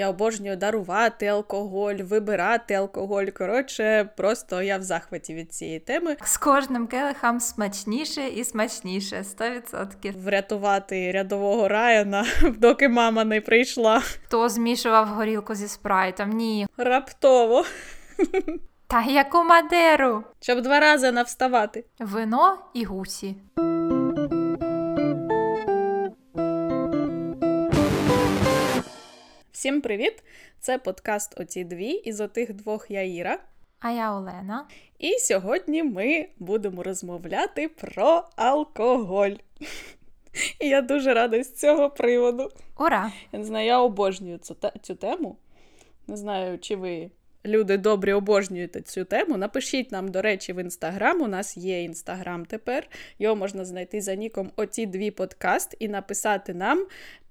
Я обожнюю дарувати алкоголь, вибирати алкоголь. Коротше, просто я в захваті від цієї теми. З кожним келихом смачніше і смачніше, 100%. Врятувати рядового Райана, доки мама не прийшла. Хто змішував горілку зі спрайтом? Ні. Раптово. Та яку мадеру? Щоб два рази навставати. Вино і гусі. Всім привіт! Це подкаст Оті дві. Із отих двох я Іра. А я Олена. І сьогодні ми будемо розмовляти про алкоголь. І я дуже рада з цього приводу. Ура! Я не знаю, я обожнюю цю, цю тему. Не знаю, чи ви. Люди добрі обожнюєте цю тему. Напишіть нам, до речі, в інстаграм. У нас є інстаграм тепер. Його можна знайти за ніком оті дві подкаст і написати нам,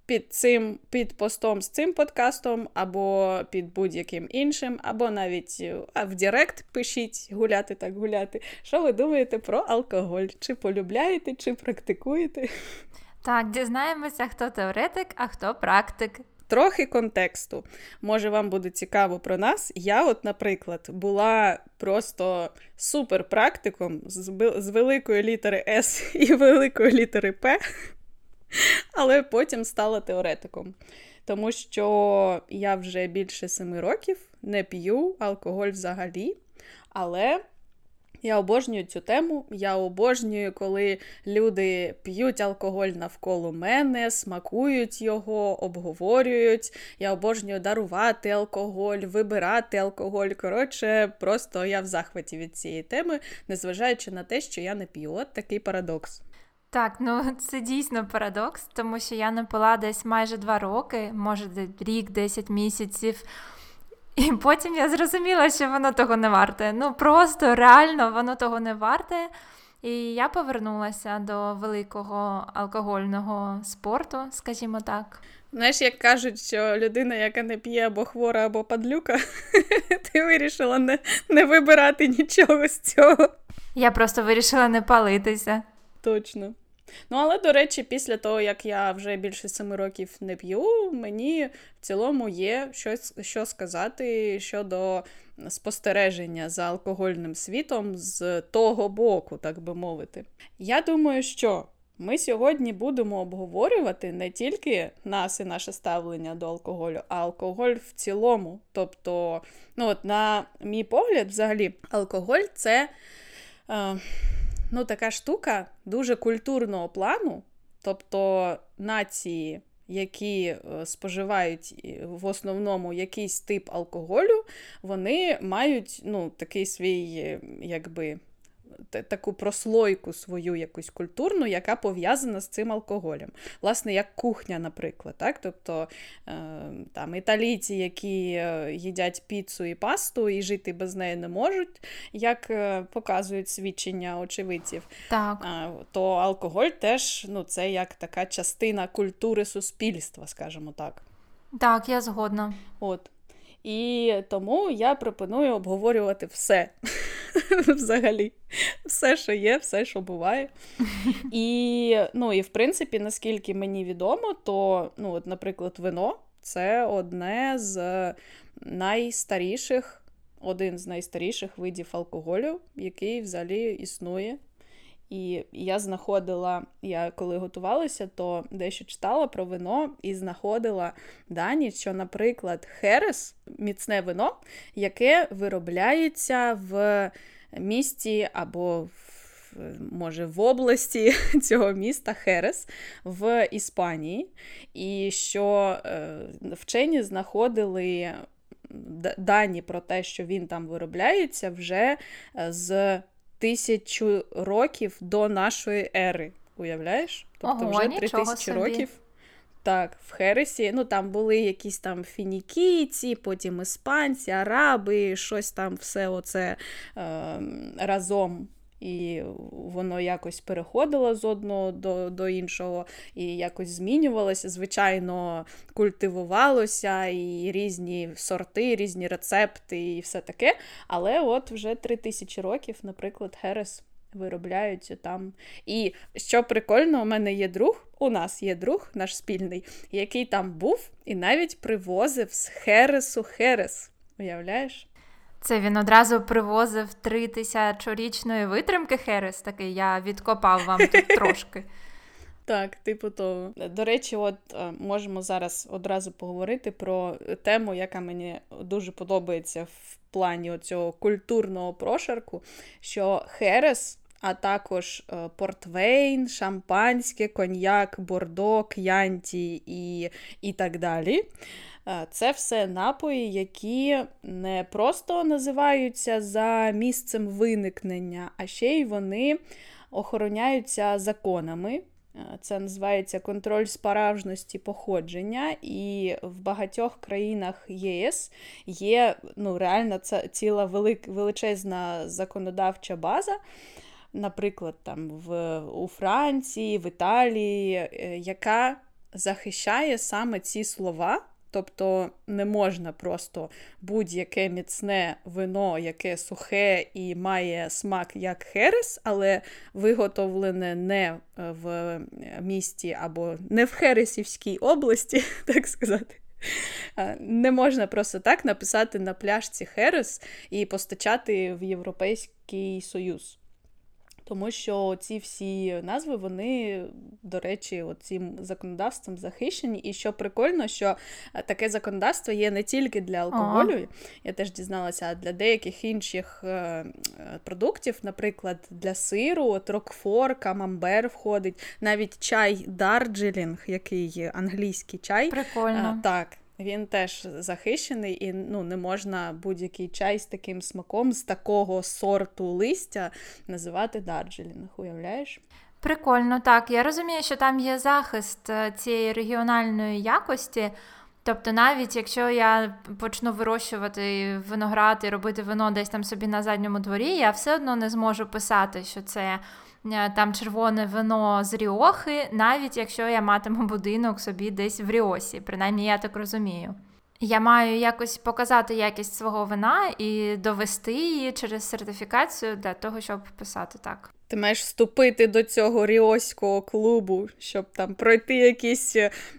під цим під постом з цим подкастом, або під будь-яким іншим, або навіть е, в Директ пишіть гуляти так гуляти. Що ви думаєте про алкоголь? Чи полюбляєте, чи практикуєте? Так, дізнаємося, хто теоретик, а хто практик. Трохи контексту. Може, вам буде цікаво про нас. Я, от, наприклад, була просто супер практиком з великої літери С і великої літери П але потім стала теоретиком. Тому що я вже більше семи років не п'ю алкоголь взагалі. Але я обожнюю цю тему. Я обожнюю, коли люди п'ють алкоголь навколо мене, смакують його, обговорюють. Я обожнюю дарувати алкоголь, вибирати алкоголь. Коротше, просто я в захваті від цієї теми, незважаючи на те, що я не п'ю. От такий парадокс. Так, ну це дійсно парадокс, тому що я не пила десь майже два роки, може рік, 10 місяців. І потім я зрозуміла, що воно того не варте. Ну просто реально воно того не варте. І я повернулася до великого алкогольного спорту, скажімо так. Знаєш, як кажуть, що людина, яка не п'є або хвора, або падлюка, ти вирішила не, не вибирати нічого з цього. Я просто вирішила не палитися. Точно. Ну, але, до речі, після того, як я вже більше семи років не п'ю, мені в цілому є щось що сказати щодо спостереження за алкогольним світом з того боку, так би мовити. Я думаю, що. Ми сьогодні будемо обговорювати не тільки нас і наше ставлення до алкоголю, а алкоголь в цілому. Тобто, ну от на мій погляд, взагалі, алкоголь це. Е, ну, така штука дуже культурного плану, тобто нації, які е, споживають в основному якийсь тип алкоголю, вони мають ну, такий свій, якби таку прослойку свою якусь культурну, яка пов'язана з цим алкоголем. Власне, як кухня, наприклад. Так? Тобто е, там італійці, які е, їдять піцу і пасту і жити без неї не можуть, як е, показують свідчення очевидців, так. то алкоголь теж ну, це як така частина культури суспільства, скажімо так. Так, я згодна. От. І тому я пропоную обговорювати все взагалі. Все, що є, все, що буває. І, ну, і в принципі, наскільки мені відомо, то, ну, от, наприклад, вино це одне з найстаріших, один з найстаріших видів алкоголю, який взагалі існує. І я знаходила, я коли готувалася, то дещо читала про вино і знаходила дані, що, наприклад, Херес міцне вино, яке виробляється в місті або в, може в області цього міста Херес в Іспанії, і що е, вчені знаходили дані про те, що він там виробляється вже е, з тисячу років до нашої ери. Уявляєш? Тобто Ого, вже три тисячі років. Так, в Хересі, ну там були якісь там фінікійці, потім іспанці, араби, щось там все оце е, разом і воно якось переходило з одного до до іншого, і якось змінювалося. Звичайно, культивувалося, і різні сорти, різні рецепти, і все таке. Але от вже три тисячі років, наприклад, Херес виробляються там. І що прикольно, у мене є друг, у нас є друг, наш спільний, який там був і навіть привозив з Хересу Херес. Уявляєш? Це він одразу привозив три тисячорічної витримки Херес, такий я відкопав вам тут трошки. Так, типу того. До речі, от е, можемо зараз одразу поговорити про тему, яка мені дуже подобається в плані цього культурного прошарку, що Херес, а також е, портвейн, шампанське, коньяк, бордо, к'янті і, і так далі. Е, це все напої, які не просто називаються за місцем виникнення, а ще й вони охороняються законами. Е, це називається контроль справжності походження, і в багатьох країнах ЄС є ну, реально це ціла велик, величезна законодавча база. Наприклад, там в, у Франції, в Італії, е, яка захищає саме ці слова. Тобто не можна просто будь-яке міцне вино, яке сухе і має смак як херес, але виготовлене не е, в місті або не в Хересівській області, так сказати. Не можна просто так написати на пляшці Херес і постачати в Європейський Союз. Тому що ці всі назви, вони, до речі, цим законодавством захищені. І що прикольно, що е, таке законодавство є не тільки для алкоголю, ага. я теж дізналася, а для деяких інших е, е, продуктів, наприклад, для сиру, от Рокфор, Камамбер входить, навіть чай Дарджилінг, який англійський чай. Прикольно. Так. Він теж захищений, і ну, не можна будь-який чай з таким смаком, з такого сорту листя називати Дарджелінг, уявляєш? Прикольно, так. Я розумію, що там є захист е, цієї регіональної якості. Тобто, навіть якщо я почну вирощувати виноград і робити вино десь там собі на задньому дворі, я все одно не зможу писати, що це там червоне вино з Ріохи, навіть якщо я матиму будинок собі десь в Ріосі, принаймні я так розумію. Я маю якось показати якість свого вина і довести її через сертифікацію для того, щоб писати так. Ти маєш вступити до цього ріоського клубу, щоб там пройти якісь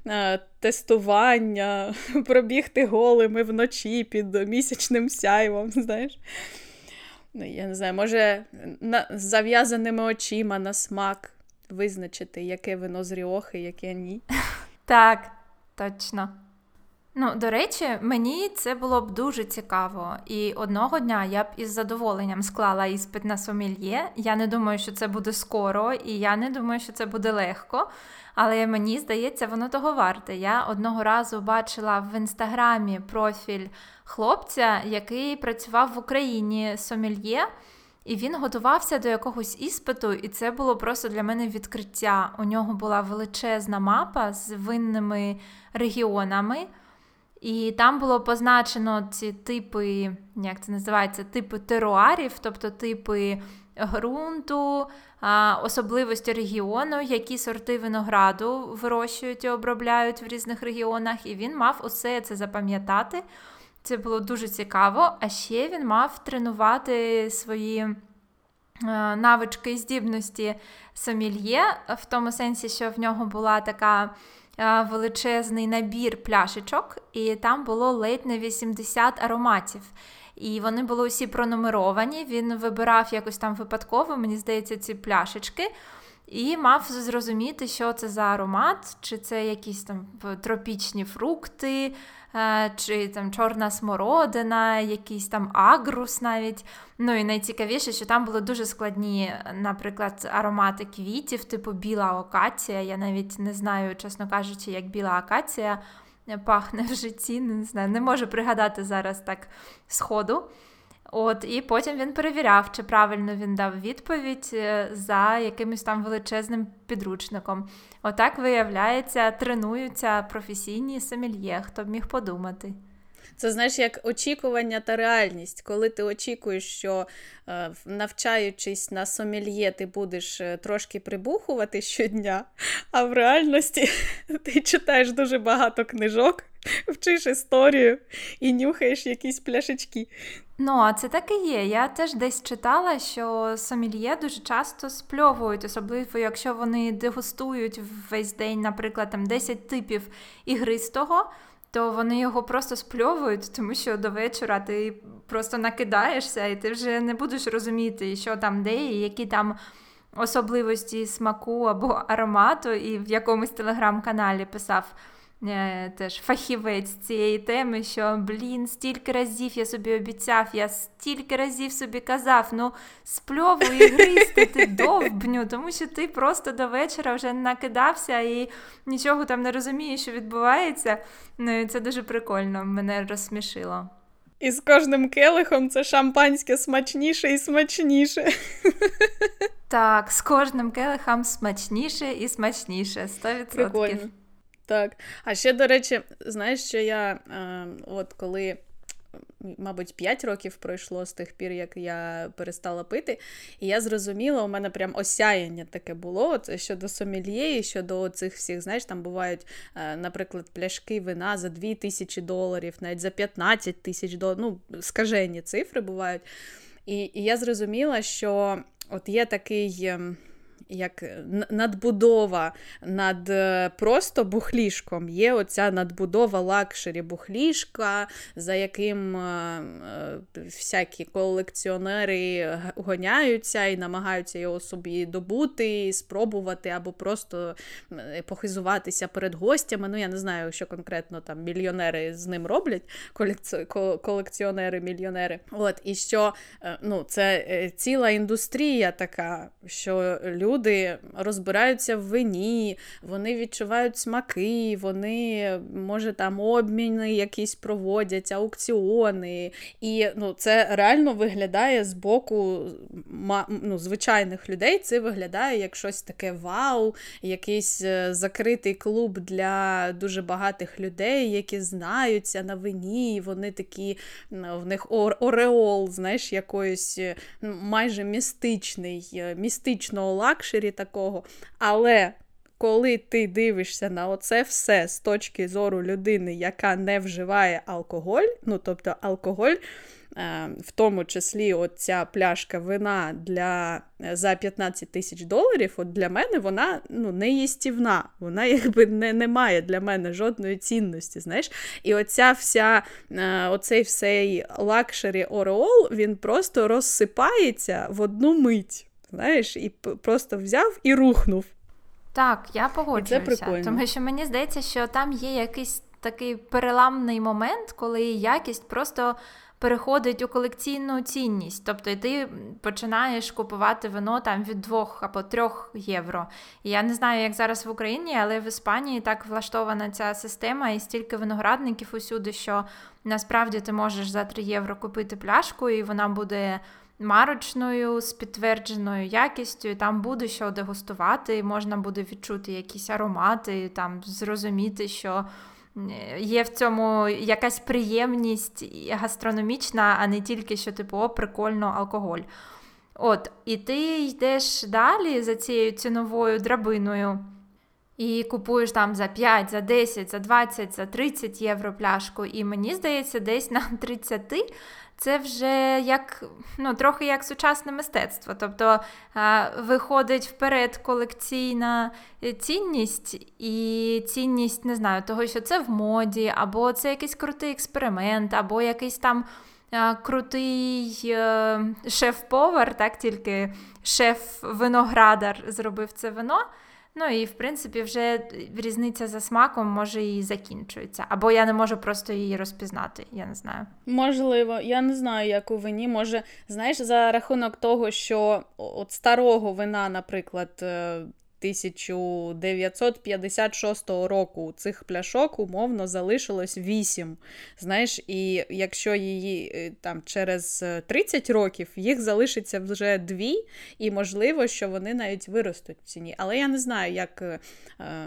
е, тестування, пробігти голими вночі під місячним сяйвом, знаєш ну, я не знаю, може на, з зав'язаними очима на смак визначити, яке вино з ріохи, яке ні. Так, точно. Ну, до речі, мені це було б дуже цікаво. І одного дня я б із задоволенням склала іспит на сомельє. Я не думаю, що це буде скоро, і я не думаю, що це буде легко. Але мені здається, воно того варте. Я одного разу бачила в інстаграмі профіль хлопця, який працював в Україні сомельє. І він готувався до якогось іспиту, і це було просто для мене відкриття. У нього була величезна мапа з винними регіонами. І там було позначено ці типи, як це називається, типи теруарів, тобто типи ґрунту, особливості регіону, які сорти винограду вирощують і обробляють в різних регіонах. І він мав усе це запам'ятати. Це було дуже цікаво. А ще він мав тренувати свої. Навички і здібності сомельє, в тому сенсі, що в нього була така величезний набір пляшечок, і там було ледь не 80 ароматів. І вони були усі пронумеровані. Він вибирав якось там випадково, мені здається, ці пляшечки. І мав зрозуміти, що це за аромат, чи це якісь там тропічні фрукти, е, чи там чорна смородина, якийсь там агрус навіть. Ну і найцікавіше, що там були дуже складні, наприклад, аромати квітів, типу біла акація. Я навіть не знаю, чесно кажучи, як біла акація пахне в житті. Не знаю, не можу пригадати зараз так сходу. От, І потім він перевіряв, чи правильно він дав відповідь е, за якимось там величезним підручником. Отак, виявляється, тренуються професійні сомельє, хто б міг подумати. Це знаєш, як очікування та реальність. Коли ти очікуєш, що е, навчаючись на сомельє, ти будеш е, трошки прибухувати щодня, а в реальності ти читаєш дуже багато книжок, вчиш історію і нюхаєш якісь пляшечки. Ну, а це так і є. Я теж десь читала, що сомельє дуже часто спльовують, особливо якщо вони дегустують весь день, наприклад, там 10 типів ігристого, то вони його просто спльовують, тому що до вечора ти просто накидаєшся, і ти вже не будеш розуміти, що там де, і які там особливості смаку або аромату, і в якомусь телеграм-каналі писав. Е, теж фахівець цієї теми, що блін, стільки разів я собі обіцяв, я стільки разів собі казав, ну спльовуй і гристи, ти довбню, тому що ти просто до вечора вже накидався і нічого там не розумієш, що відбувається. Ну і Це дуже прикольно, мене розсмішило. І з кожним келихом це шампанське смачніше і смачніше. Так, з кожним келихом смачніше і смачніше. 100%. Прикольно. Так. А ще, до речі, знаєш, що я е, от коли. Мабуть, 5 років пройшло з тих пір, як я перестала пити, і я зрозуміла, у мене прям осяяння таке було щодо сомельє, щодо цих всіх, знаєш, там бувають, е, наприклад, пляшки вина за 2 тисячі доларів, навіть за 15 тисяч доларів, ну, скажені цифри бувають. І, І я зрозуміла, що от є такий. Як е, надбудова над е, просто бухлішком. Є оця надбудова luxury бухлішка, за яким е, всякі колекціонери гоняються і намагаються його собі добути, спробувати, або просто похизуватися перед гостями. Ну, я не знаю, що конкретно там мільйонери з ним роблять, колекціонери-мільйонери. От, І що ну, це ціла індустрія така, що люди люди розбираються в вині, вони відчувають смаки, вони, може, там обміни якісь проводять, аукціони. І ну, це реально виглядає з боку ну, звичайних людей. Це виглядає як щось таке вау, якийсь е, закритий клуб для дуже багатих людей, які знаються на вині, і вони такі, в них ореол, знаєш, якоїсь майже містичний, е, містичного luxury luxury такого. Але коли ти дивишся на оце все з точки зору людини, яка не вживає алкоголь, ну тобто алкоголь. Е, в тому числі оця пляшка вина для, е, за 15 тисяч доларів, от для мене вона ну, не їстівна, вона якби не, не має для мене жодної цінності. знаєш. І оця вся, е, оцей всей luxury ореол, він просто розсипається в одну мить знаєш, і просто взяв і рухнув. Так, я погоджуюся. Тому що мені здається, що там є якийсь такий переламний момент, коли якість просто переходить у колекційну цінність. Тобто ти починаєш купувати вино там від 2 або 3 євро. І я не знаю, як зараз в Україні, але в Іспанії так влаштована ця система, і стільки виноградників усюди, що насправді ти можеш за 3 євро купити пляшку, і вона буде марочною з підтвердженою якістю, і там буде що дегустувати, і можна буде відчути якісь аромати, там зрозуміти, що є в цьому якась приємність гастрономічна, а не тільки що, типу, о, прикольно алкоголь. От, І ти йдеш далі за цією ціновою драбиною. І купуєш там за 5, за 10, за 20, за 30 євро пляшку. І мені здається, десь на 30 це вже як ну, трохи як сучасне мистецтво. Тобто виходить вперед колекційна е, цінність і цінність не знаю, того, що це в моді, або це якийсь крутий експеримент, або якийсь там. Крутий е, шеф-повар, так тільки шеф-виноградар зробив це вино. Ну і в принципі вже різниця за смаком може і закінчується. Або я не можу просто її розпізнати. Я не знаю. Можливо, я не знаю, як у вині. Може, знаєш, за рахунок того, що от старого вина, наприклад, е, 1956 року цих пляшок умовно залишилось 8. Знаєш, і якщо її е, там через 30 років їх залишиться вже 2, і можливо, що вони навіть виростуть в ціні. Але я не знаю, як, е,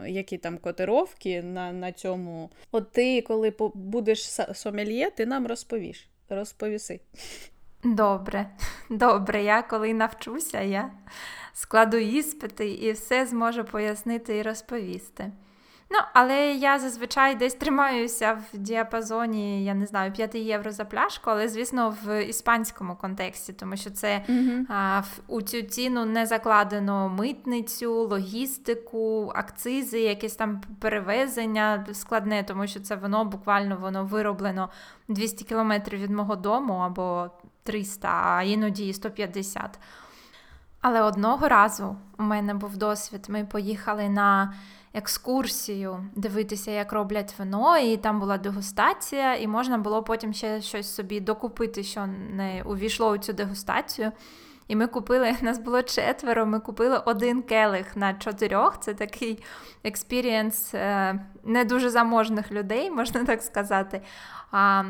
які там котировки на на цьому. От ти, коли будеш сомельє, ти нам розповіш. Розповіси. Добре, добре, я коли навчуся, я складу іспити і все зможу пояснити і розповісти. Ну, але я зазвичай десь тримаюся в діапазоні, я не знаю, 5 євро за пляшку, але, звісно, в іспанському контексті, тому що це mm-hmm. а, в, у цю ціну не закладено митницю, логістику, акцизи, якесь там перевезення складне, тому що це воно буквально воно вироблено 200 кілометрів від мого дому або 300, а іноді 150. Але одного разу у мене був досвід. Ми поїхали на екскурсію дивитися, як роблять вино, і там була дегустація, і можна було потім ще щось собі докупити, що не увійшло у цю дегустацію. І ми купили, нас було четверо, ми купили один келих на чотирьох. Це такий experience е, не дуже заможних людей, можна так сказати. А,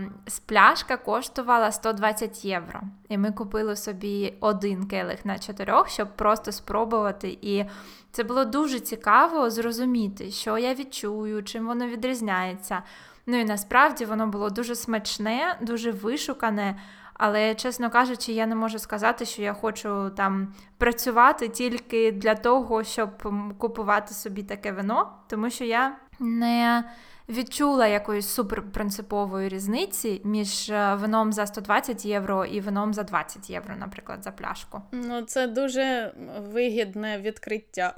Пляшка коштувала 120 євро. І ми купили собі один келих на чотирьох, щоб просто спробувати. І це було дуже цікаво зрозуміти, що я відчую, чим воно відрізняється. Ну і насправді воно було дуже смачне, дуже вишукане. Але, чесно кажучи, я не можу сказати, що я хочу там працювати тільки для того, щоб купувати собі таке вино, тому що я не відчула якоїсь суперпринципової різниці між е, вином за 120 євро і вином за 20 євро, наприклад, за пляшку. Ну, це дуже вигідне відкриття.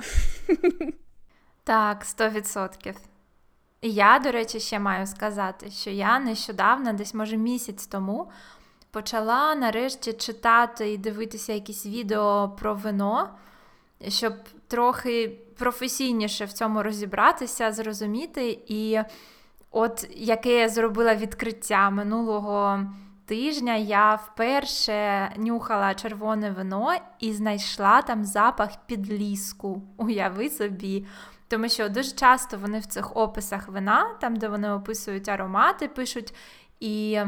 Так, 100%. І я, до речі, ще маю сказати, що я нещодавно, десь, може, місяць тому, почала нарешті читати і дивитися якісь відео про вино, щоб трохи професійніше в цьому розібратися, зрозуміти. І от яке я зробила відкриття минулого тижня, я вперше нюхала червоне вино і знайшла там запах підліску. Уяви собі. Тому що дуже часто вони в цих описах вина, там, де вони описують аромати, пишуть. і...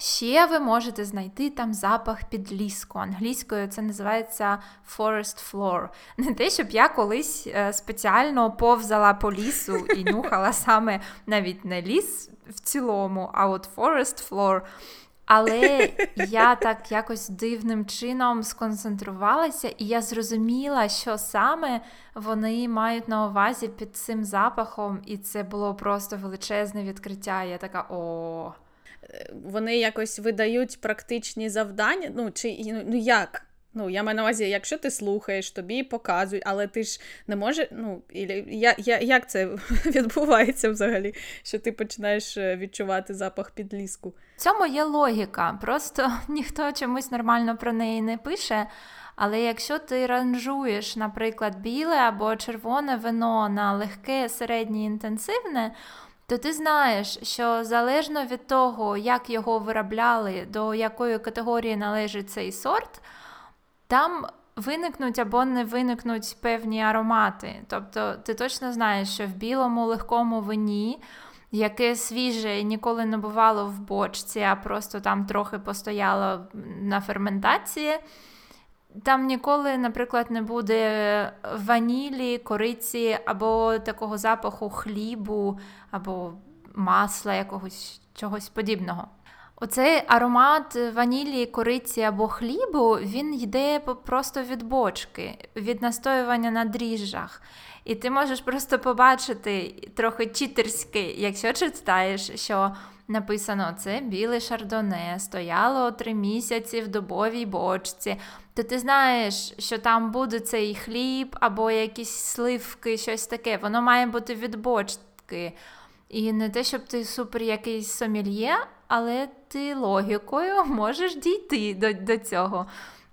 Ще ви можете знайти там запах підліску. Англійською це називається forest floor. Не те, щоб я колись е, спеціально повзала по лісу і нюхала саме навіть не ліс в цілому, а от forest floor. Але я так якось дивним чином сконцентрувалася, і я зрозуміла, що саме вони мають на увазі під цим запахом, і це було просто величезне відкриття. Я така о вони якось видають практичні завдання. Ну, чи ну, ну як? Ну, я маю на увазі, якщо ти слухаєш, тобі показують, але ти ж не можеш. Ну, я, я, як це відбувається взагалі, що ти починаєш е, відчувати запах підліску? В цьому є логіка, просто ніхто чомусь нормально про неї не пише. Але якщо ти ранжуєш, наприклад, біле або червоне вино на легке, середнє інтенсивне, то ти знаєш, що залежно від того, як його виробляли, до якої категорії належить цей сорт, там виникнуть або не виникнуть певні аромати. Тобто ти точно знаєш, що в білому легкому вині, яке свіже ніколи не бувало в бочці, а просто там трохи постояло на ферментації. Там ніколи, наприклад, не буде ванілі, кориці або такого запаху хлібу, або масла, якогось чогось подібного. Оцей аромат ванілі, кориці або хлібу, він йде просто від бочки, від настоювання на дріжджах. І ти можеш просто побачити трохи читерськи, якщо читаєш, що написано це біле шардоне, стояло три місяці в дубовій бочці, то ти знаєш, що там буде цей хліб або якісь сливки, щось таке. Воно має бути від бочки. І не те, щоб ти супер якийсь сомельє, але ти логікою можеш дійти до, до цього.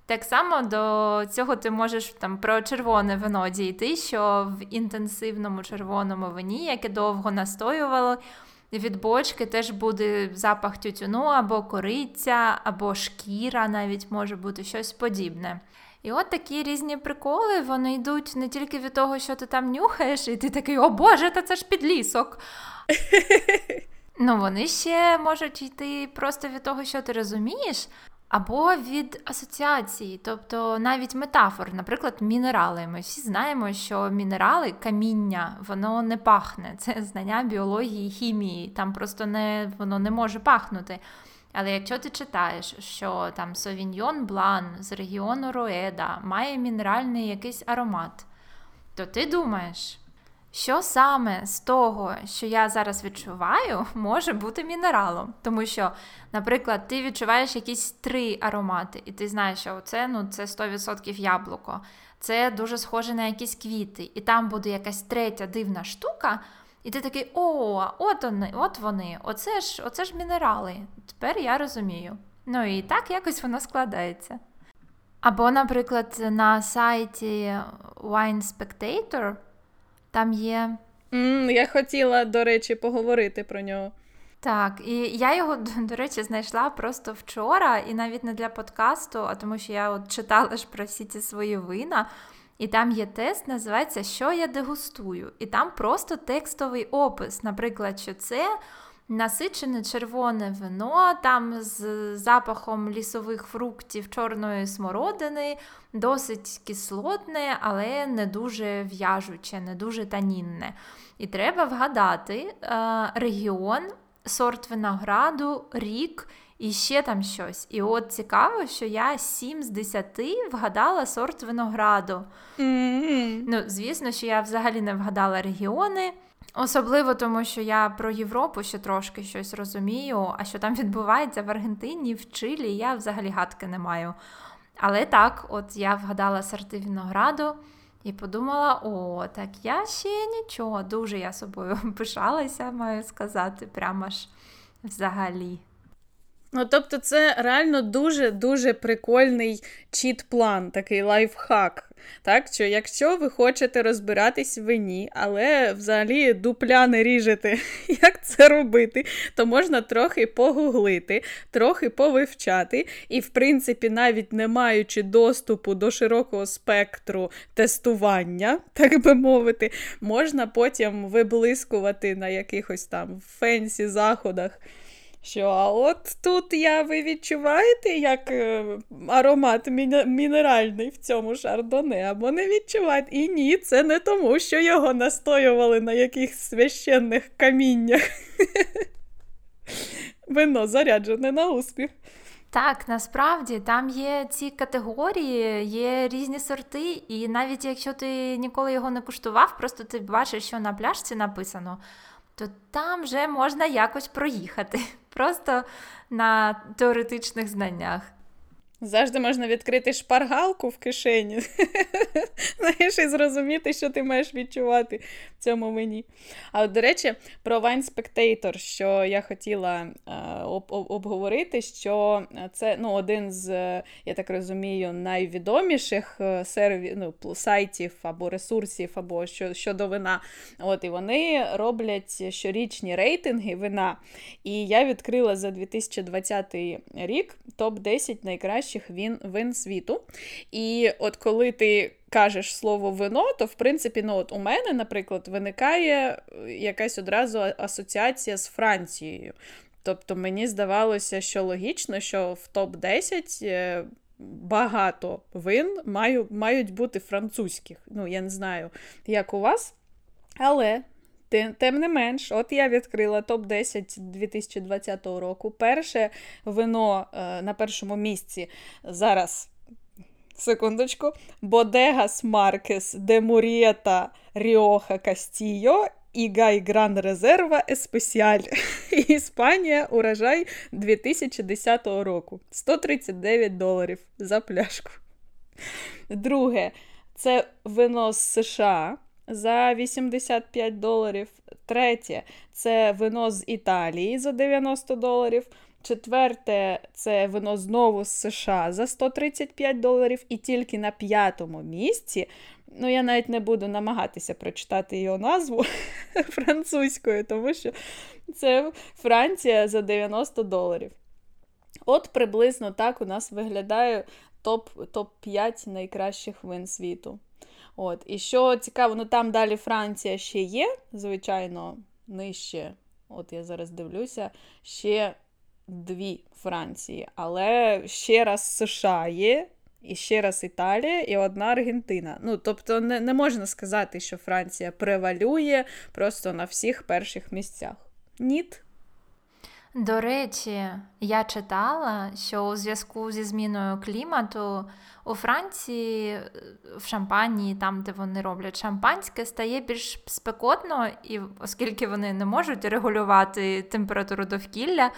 Так само до цього ти можеш там про червоне вино дійти, що в інтенсивному червоному вині, яке довго настоювало, від бочки теж буде запах тютюну або кориця, або шкіра, навіть може бути щось подібне. І от такі різні приколи, вони йдуть не тільки від того, що ти там нюхаєш, і ти такий, о Боже, та це ж підлісок. Ну, вони ще можуть йти просто від того, що ти розумієш, або від асоціації, тобто навіть метафор, наприклад, мінерали. Ми всі знаємо, що мінерали, каміння, воно не пахне. Це знання біології, хімії, там просто не, воно не може пахнути. Але якщо ти читаєш, що там Совіньйон Блан з регіону Роеда має мінеральний якийсь аромат, то ти думаєш, що саме з того, що я зараз відчуваю, може бути мінералом. Тому що, наприклад, ти відчуваєш якісь три аромати, і ти знаєш, що це ну, це 100% яблуко, це дуже схоже на якісь квіти, і там буде якась третя дивна штука. І ти такий, о, от вони, от вони, оце ж оце ж мінерали. Тепер я розумію. Ну і так якось воно складається. Або, наприклад, на сайті Wine Spectator там є. Mm, я хотіла, до речі, поговорити про нього. Так, і я його, до речі, знайшла просто вчора, і навіть не для подкасту, а тому що я от читала ж про всі ці свої вина. І там є тест, називається Що я дегустую? І там просто текстовий опис. Наприклад, що це насичене червоне вино, там з запахом лісових фруктів, чорної смородини, досить кислотне, але не дуже в'яжуче, не дуже танінне. І треба вгадати е, регіон, сорт винограду, рік. І ще там щось. І от цікаво, що я 7 з 10 вгадала сорт винограду. Mm-hmm. Ну, звісно, що я взагалі не вгадала регіони. Особливо тому, що я про Європу ще трошки щось розумію, а що там відбувається в Аргентині, в Чилі, я взагалі гадки не маю. Але так, от я вгадала сорти винограду і подумала: о, так я ще нічого, дуже я собою пишалася, маю сказати, прямо ж взагалі. Ну, тобто, це реально дуже-дуже прикольний чіт-план, такий лайфхак. Так, що якщо ви хочете розбиратись в вині, але взагалі дупля не ріжете, як це робити, то можна трохи погуглити, трохи повивчати, і, в принципі, навіть не маючи доступу до широкого спектру тестування, так би мовити, можна потім виблискувати на якихось там фенсі заходах. Що а от тут я ви відчуваєте, як е, аромат мі- мінеральний в цьому шардоне, або не відчуваєте. І ні, це не тому, що його настоювали на якихось священних каміннях. Вино заряджене на успіх. Так, насправді там є ці категорії, є різні сорти, і навіть якщо ти ніколи його не куштував, просто ти бачиш, що на пляшці написано то там вже можна якось проїхати, просто на теоретичних знаннях. Завжди можна відкрити шпаргалку в кишені, знаєш, і зрозуміти, що ти маєш відчувати цьому мені. А от, до речі, про Wine Spectator, що я хотіла е, об- обговорити, що це ну, один з, я так розумію, найвідоміших е, серві... ну, сайтів або ресурсів, або що, щодо вина. От, І вони роблять щорічні рейтинги вина. І я відкрила за 2020 рік топ-10 найкращих найкращих він, вин світу. І от коли ти кажеш слово вино, то в принципі, ну от у мене, наприклад, виникає е, якась одразу асоціація з Францією. Тобто мені здавалося, що логічно, що в топ-10 е, багато вин маю, мають бути французьких. Ну, я не знаю, як у вас. Але Тим не менш, от я відкрила топ-10 2020 року. Перше вино е, на першому місці зараз. Секундочку, Бодегас Маркес де Мурієта Ріоха Кастійо Ігай Гран Резерва Еспесіаль. Іспанія урожай 2010 року. 139 доларів за пляшку. Друге, це вино з США за 85 доларів. Третє це вино з Італії за 90 доларів. Четверте, це вино знову з США за 135 доларів. І тільки на п'ятому місці, ну я навіть не буду намагатися прочитати його назву французькою, тому що це Франція за 90 доларів. От приблизно так у нас виглядає топ, топ-5 найкращих вин світу. От. І що цікаво, ну там далі Франція ще є, звичайно, нижче. От я зараз дивлюся, ще дві Франції, але ще раз США є, і ще раз Італія, і одна Аргентина. Ну, тобто, не, не можна сказати, що Франція превалює просто на всіх перших місцях. Ніт. До речі, я читала, що у зв'язку зі зміною клімату у Франції в Шампанії, там де вони роблять шампанське, стає більш спекотно, і оскільки вони не можуть регулювати температуру довкілля,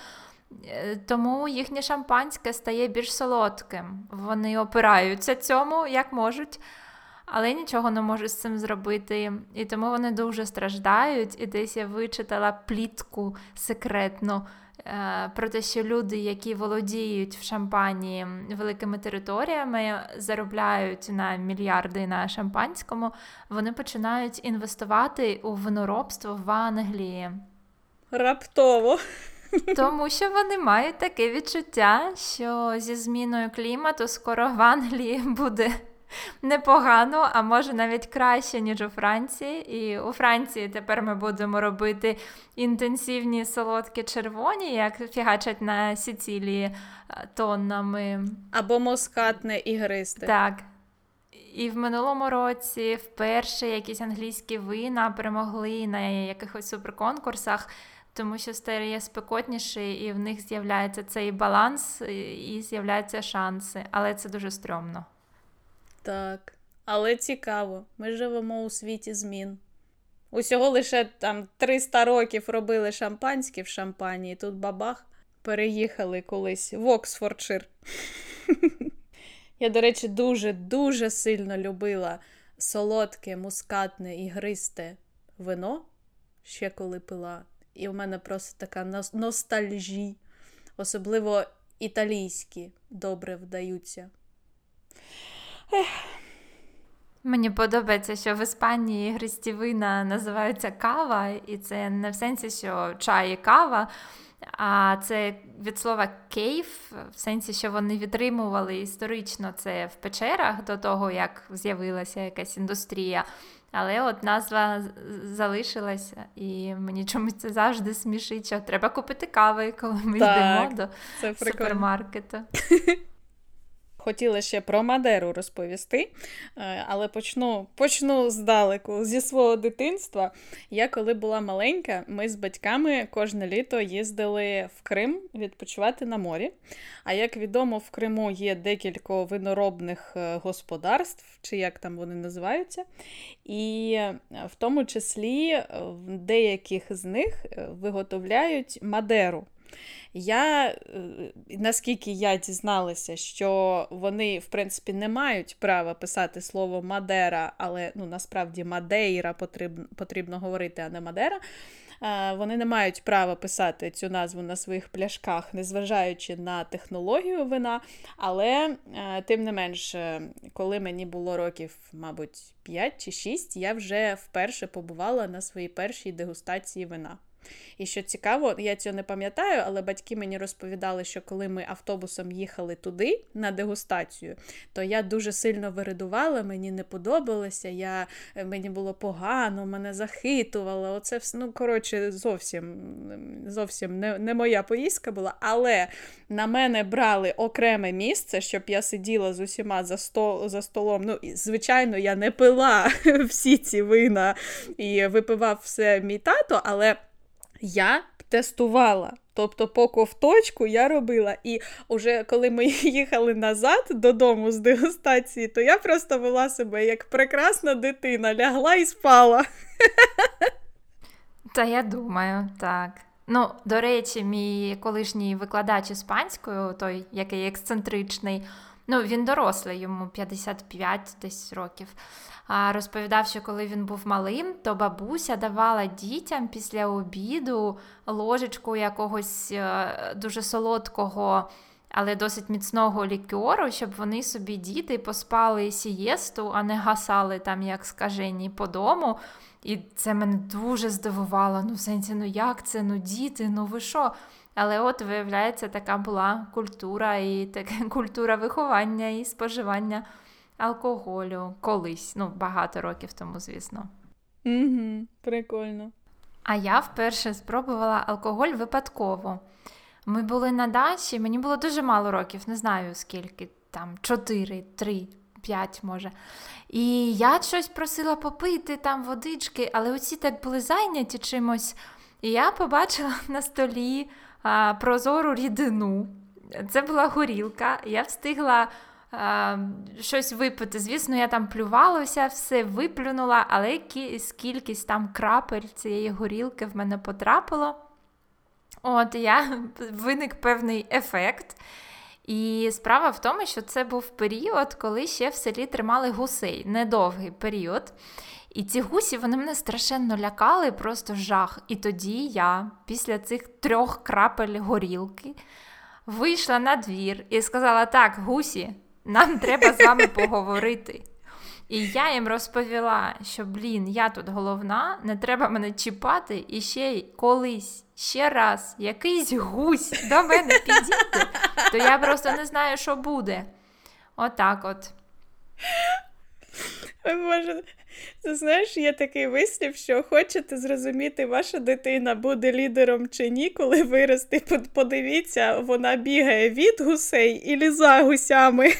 тому їхнє шампанське стає більш солодким. Вони опираються цьому як можуть. Але нічого не можуть з цим зробити. І тому вони дуже страждають. І десь я вичитала плітку секретну Е, про те, що люди, які володіють в шампані великими територіями, заробляють на мільярди на шампанському, вони починають інвестувати у виноробство в Англії. Раптово. Тому що вони мають таке відчуття, що зі зміною клімату скоро в Англії буде непогано, а може навіть краще, ніж у Франції. І у Франції тепер ми будемо робити інтенсивні солодкі червоні, як фігачать на Сицилії е, тоннами. Або москатне ігристе. Так. І в минулому році вперше якісь англійські вина перемогли на якихось суперконкурсах, тому що стає спекотніше, і в них з'являється цей баланс, і з'являються шанси. Але це дуже стрьомно. Так, але цікаво, ми живемо у світі змін. Усього лише там 300 років робили шампанське в шампанії, тут бабах переїхали колись в Оксфордшир. Я, до речі, дуже-дуже сильно любила солодке, мускатне і гристе вино, ще коли пила. І в мене просто така ностальжі, особливо італійські добре вдаються. Ех. Мені подобається, що в Іспанії гристівина називаються кава, і це не в сенсі, що чай і кава, а це від слова кейф, в сенсі, що вони відтримували історично це в печерах до того, як з'явилася якась індустрія. Але от назва залишилася, і мені чомусь це завжди смішить, що треба купити кави, коли ми так, йдемо до це супермаркету. Хотіла ще про Мадеру розповісти, е, але почну почну здалеку зі свого дитинства. Я коли була маленька, ми з батьками кожне літо їздили в Крим відпочивати на морі. А як відомо, в Криму є декілька виноробних е, господарств, чи як там вони називаються. І е, в тому числі в деяких з них виготовляють Мадеру. Я, е, наскільки я дізналася, що вони, в принципі, не мають права писати слово Мадера, але ну, насправді Мадейра потрібно, потрібно говорити, а не Мадера. Е, вони не мають права писати цю назву на своїх пляшках, незважаючи на технологію вина. Але, е, тим не менш, коли мені було років, мабуть, 5 чи 6, я вже вперше побувала на своїй першій дегустації вина. І що цікаво, я цього не пам'ятаю, але батьки мені розповідали, що коли ми автобусом їхали туди на дегустацію, то я дуже сильно виридувала, мені не подобалося, я, е, мені було погано, мене захитувало. Оце все, ну, коротше, зовсім зовсім не, не моя поїздка була. Але на мене брали окреме місце, щоб я сиділа з усіма за стол, за столом. Ну, і, Звичайно, я не пила всі ці вина і випивав все мій тато, але я тестувала. Тобто, по ковточку я робила. І вже коли ми їхали назад додому з дегустації, то я просто вела себе як прекрасна дитина, лягла і спала. Та я думаю, так. Ну, до речі, мій колишній викладач іспанською, той який ексцентричний, ну він дорослий, йому 55 десь років розповідав, що коли він був малим, то бабуся давала дітям після обіду ложечку якогось е, дуже солодкого. Але досить міцного лікеру, щоб вони собі діти поспали сієсту, а не гасали там, як скажені, по дому. І це мене дуже здивувало. Ну, в сенсі, ну як це? Ну, діти, ну ви що? Але от, виявляється, така була культура і така культура виховання і споживання алкоголю колись, ну, багато років тому, звісно. Угу, Прикольно. А я вперше спробувала алкоголь випадково. Ми були на дачі, мені було дуже мало років, не знаю скільки, там 4, 3, 5 може. І я щось просила попити там водички, але усі так були зайняті чимось. І я побачила на столі прозору рідину. Це була горілка. Я встигла а, щось випити. Звісно, я там плювалася, все виплюнула, але кількість там крапель цієї горілки в мене потрапило. От я виник певний ефект. І справа в тому, що це був період, коли ще в селі тримали гусей, недовгий період. І ці гусі вони мене страшенно лякали, просто жах. І тоді я, після цих трьох крапель горілки, вийшла на двір і сказала: так, гусі, нам треба з вами поговорити. І я їм розповіла, що, блін, я тут головна, не треба мене чіпати, і ще й колись, ще раз, якийсь гусь до мене підійде, то я просто не знаю, що буде. Отак от. Боже, ти знаєш, є такий вислів, що хочете зрозуміти, ваша дитина буде лідером чи ні, коли виросте, подивіться, вона бігає від гусей і за гусями.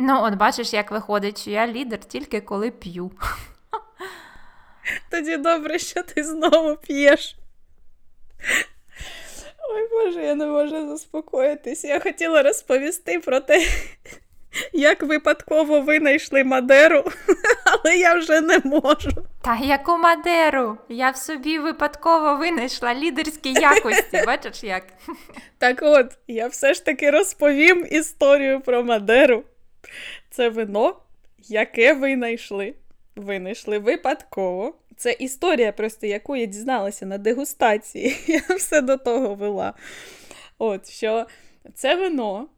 Ну, от бачиш, як виходить, що я лідер тільки коли п'ю. Тоді добре, що ти знову п'єш. Ой Боже, я не можу заспокоїтись. Я хотіла розповісти про те, як випадково винайшли Мадеру, але я вже не можу. Та яку Мадеру? Я в собі випадково винайшла лідерські якості, бачиш як? Так от, я все ж таки розповім історію про Мадеру. Це вино, яке винайшли. Винайшли випадково. Це історія, просто яку я дізналася на дегустації. Я все до того вела. От, що це вино,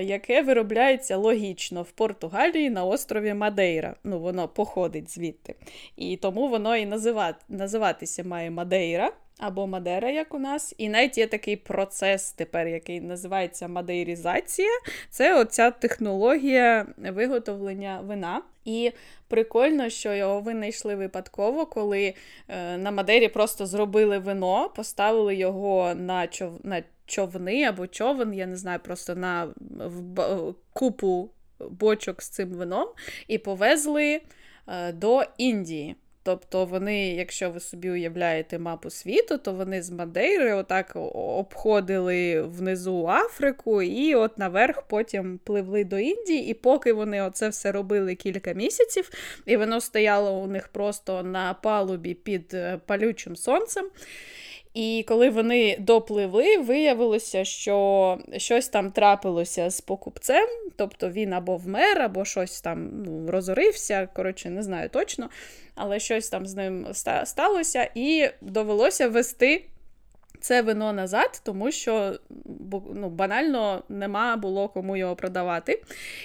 яке виробляється логічно в Португалії на острові Мадейра. Ну, воно походить звідти. І тому воно і називати, називатися має Мадейра або Мадера, як у нас. І навіть є такий процес тепер, який називається мадейрізація. Це оця технологія виготовлення вина. І прикольно, що його винайшли випадково, коли е, на Мадері просто зробили вино, поставили його на чов... на човни або човен, я не знаю, просто на в... купу бочок з цим вином і повезли е, до Індії. Тобто вони, якщо ви собі уявляєте мапу світу, то вони з Мадейри отак обходили внизу Африку і от наверх потім пливли до Індії. І поки вони оце все робили кілька місяців, і воно стояло у них просто на палубі під е, палючим сонцем. І коли вони допливли, виявилося, що щось там трапилося з покупцем, тобто він або вмер, або щось там ну, розорився. Коротше, не знаю точно, але щось там з ним сталося, і довелося вести це вино назад, тому що ну, банально нема було кому його продавати.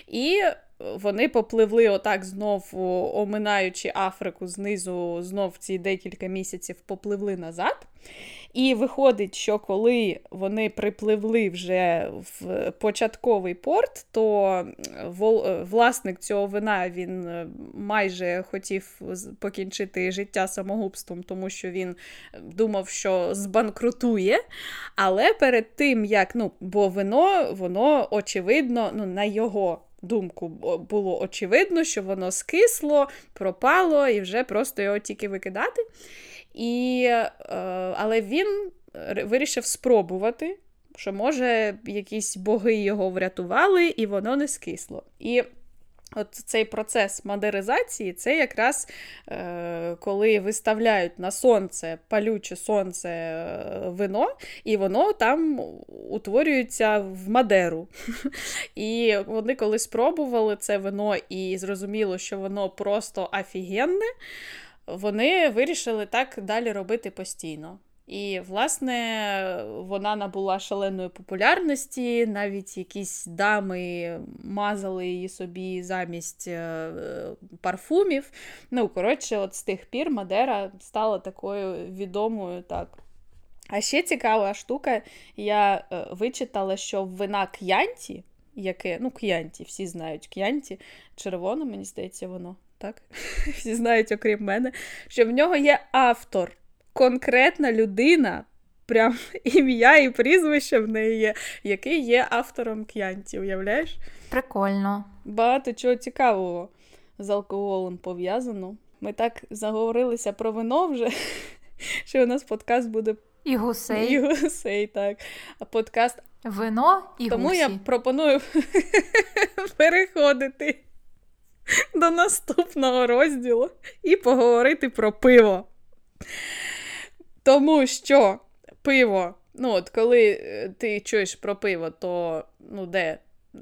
І вони попливли отак знов, оминаючи Африку знизу, знов ці декілька місяців попливли назад. І виходить, що коли вони припливли вже в початковий порт, то власник цього вина він е, майже хотів покінчити життя самогубством, тому що він думав, що збанкрутує. Але перед тим, як ну, бо вино, воно очевидно, ну, на його думку, було очевидно, що воно скисло, пропало і вже просто його тільки викидати. І, е, Але він вирішив спробувати, що, може, якісь боги його врятували, і воно не скисло. І От цей процес модеризації це якраз е, коли виставляють на сонце, палюче сонце е, вино, і воно там утворюється в мадеру. І вони коли спробували це вино і зрозуміло, що воно просто офігенне, вони вирішили так далі робити постійно. І, власне, вона набула шаленої популярності, навіть якісь дами мазали її собі замість е, парфумів. Ну, коротше, от з тих пір Мадера стала такою відомою так. А ще цікава штука, я е, вичитала, що вина к'янті, яке, ну, к'янті, всі знають к'янті, червоно, мені здається, воно, так? Всі знають, окрім мене, що в нього є автор, конкретна людина, прям ім'я і прізвище в неї є, який є автором к'янті, уявляєш? Прикольно. Багато чого цікавого з алкоголем пов'язано. Ми так заговорилися про вино вже, що у нас подкаст буде і гусей. І гусей, так. А подкаст. Вино і Тому гусі. я пропоную переходити до наступного розділу і поговорити про пиво. Тому що пиво, ну от коли е, ти чуєш про пиво, то ну де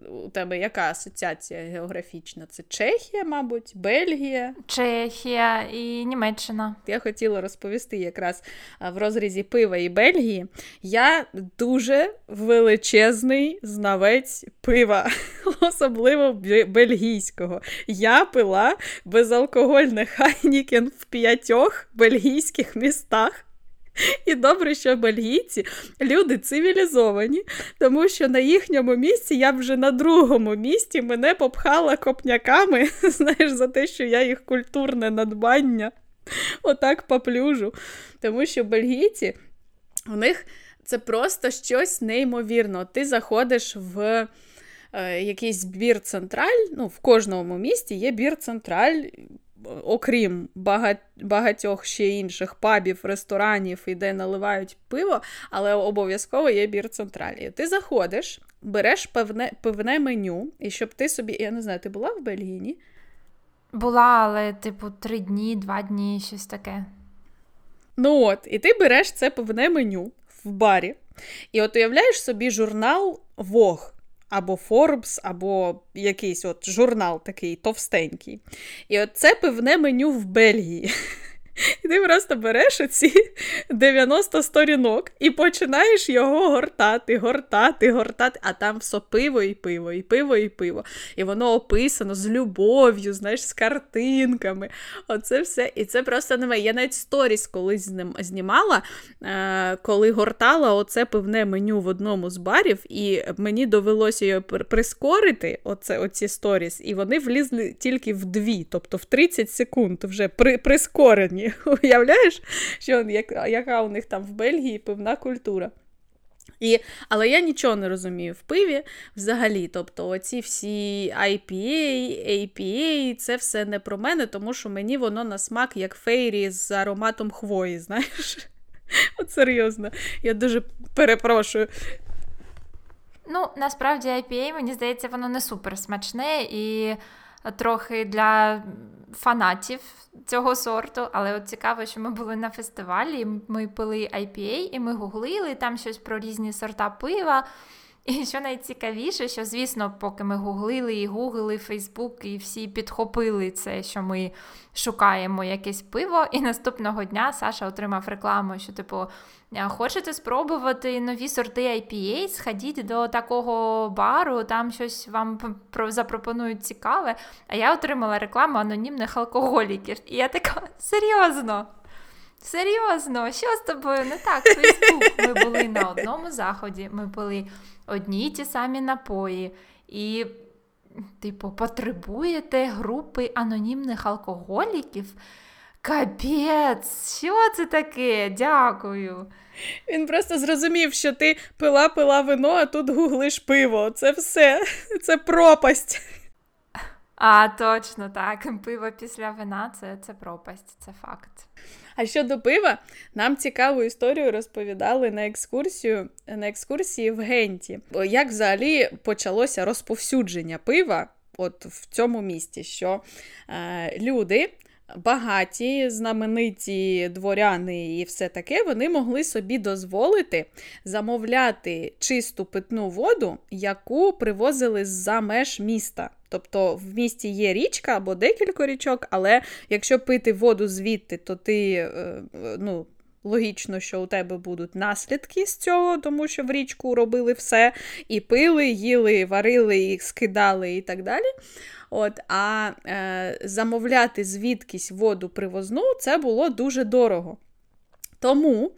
у тебе яка асоціація географічна? Це Чехія, мабуть, Бельгія? Чехія і Німеччина. Я хотіла розповісти якраз в розрізі пива і Бельгії. Я дуже величезний знавець пива, особливо бельгійського. Я пила безалкогольне Хайнікен в п'ятьох бельгійських містах. І добре, що бельгійці люди цивілізовані, тому що на їхньому місці я вже на другому місці мене попхала копняками, знаєш, за те, що я їх культурне надбання отак поплюжу. Тому що бельгійці, у них це просто щось неймовірно. Ти заходиш в. Е, якийсь бір централь, ну, в кожному місті є бір централь, окрім багатьох ще інших пабів, ресторанів і де наливають пиво, але обов'язково є бір централі. Ти заходиш, береш певне певне меню, і щоб ти собі, я не знаю, ти була в Бельгії? Була, але, типу, три дні, два дні, щось таке. Ну от, і ти береш це певне меню в барі, і от уявляєш собі журнал Вог або Forbes, або якийсь от журнал такий товстенький. І от це пивне меню в Бельгії. І ти просто береш оці 90 сторінок і починаєш його гортати, гортати, гортати, а там все пиво і пиво, і пиво, і пиво. І воно описано з любов'ю, знаєш, з картинками. Оце все. І це просто немає. Я навіть сторіс колись знімала, е, коли гортала оце пивне меню в одному з барів, і мені довелося його прискорити, оце, оці сторіс, і вони влізли тільки в дві, тобто в 30 секунд вже при, прискорені. Бельгії. Уявляєш, що яка у них там в Бельгії пивна культура? І, Але я нічого не розумію в пиві взагалі. Тобто, оці всі IPA, APA, це все не про мене, тому що мені воно на смак як фейрі з ароматом хвої, знаєш? От серйозно, я дуже перепрошую. Ну, насправді IPA, мені здається, воно не супер смачне і трохи для фанатів цього сорту, але от цікаво, що ми були на фестивалі, ми пили IPA, і ми гуглили там щось про різні сорта пива. І що найцікавіше, що, звісно, поки ми гуглили і гуглили Фейсбук, і всі підхопили це, що ми шукаємо якесь пиво. І наступного дня Саша отримав рекламу, що, типу, хочете спробувати нові сорти IPA, сходіть до такого бару, там щось вам запропонують цікаве. А я отримала рекламу анонімних алкоголіків. І я така, серйозно. Серйозно, що з тобою не так? Фейсбук. Ми були на одному заході, ми були одні й ті самі напої. І, типу, потребуєте групи анонімних алкоголіків? Капець, що це таке? Дякую. Він просто зрозумів, що ти пила пила вино, а тут гуглиш пиво. Це все, це пропасть. А, точно так. Пиво після вина це, це пропасть, це факт. А щодо пива, нам цікаву історію розповідали на екскурсію на екскурсії в Генті. Як взагалі почалося розповсюдження пива от в цьому місті, що е, люди. Багаті, знамениті дворяни і все таке, вони могли собі дозволити замовляти чисту питну воду, яку привозили з-за меж міста. Тобто в місті є річка або декілька річок, але якщо пити воду звідти, то ти е, ну, логічно, що у тебе будуть наслідки з цього, тому що в річку робили все, і пили, їли, варили, і скидали і так далі. От, А е, замовляти звідкись воду привозну це було дуже дорого. Тому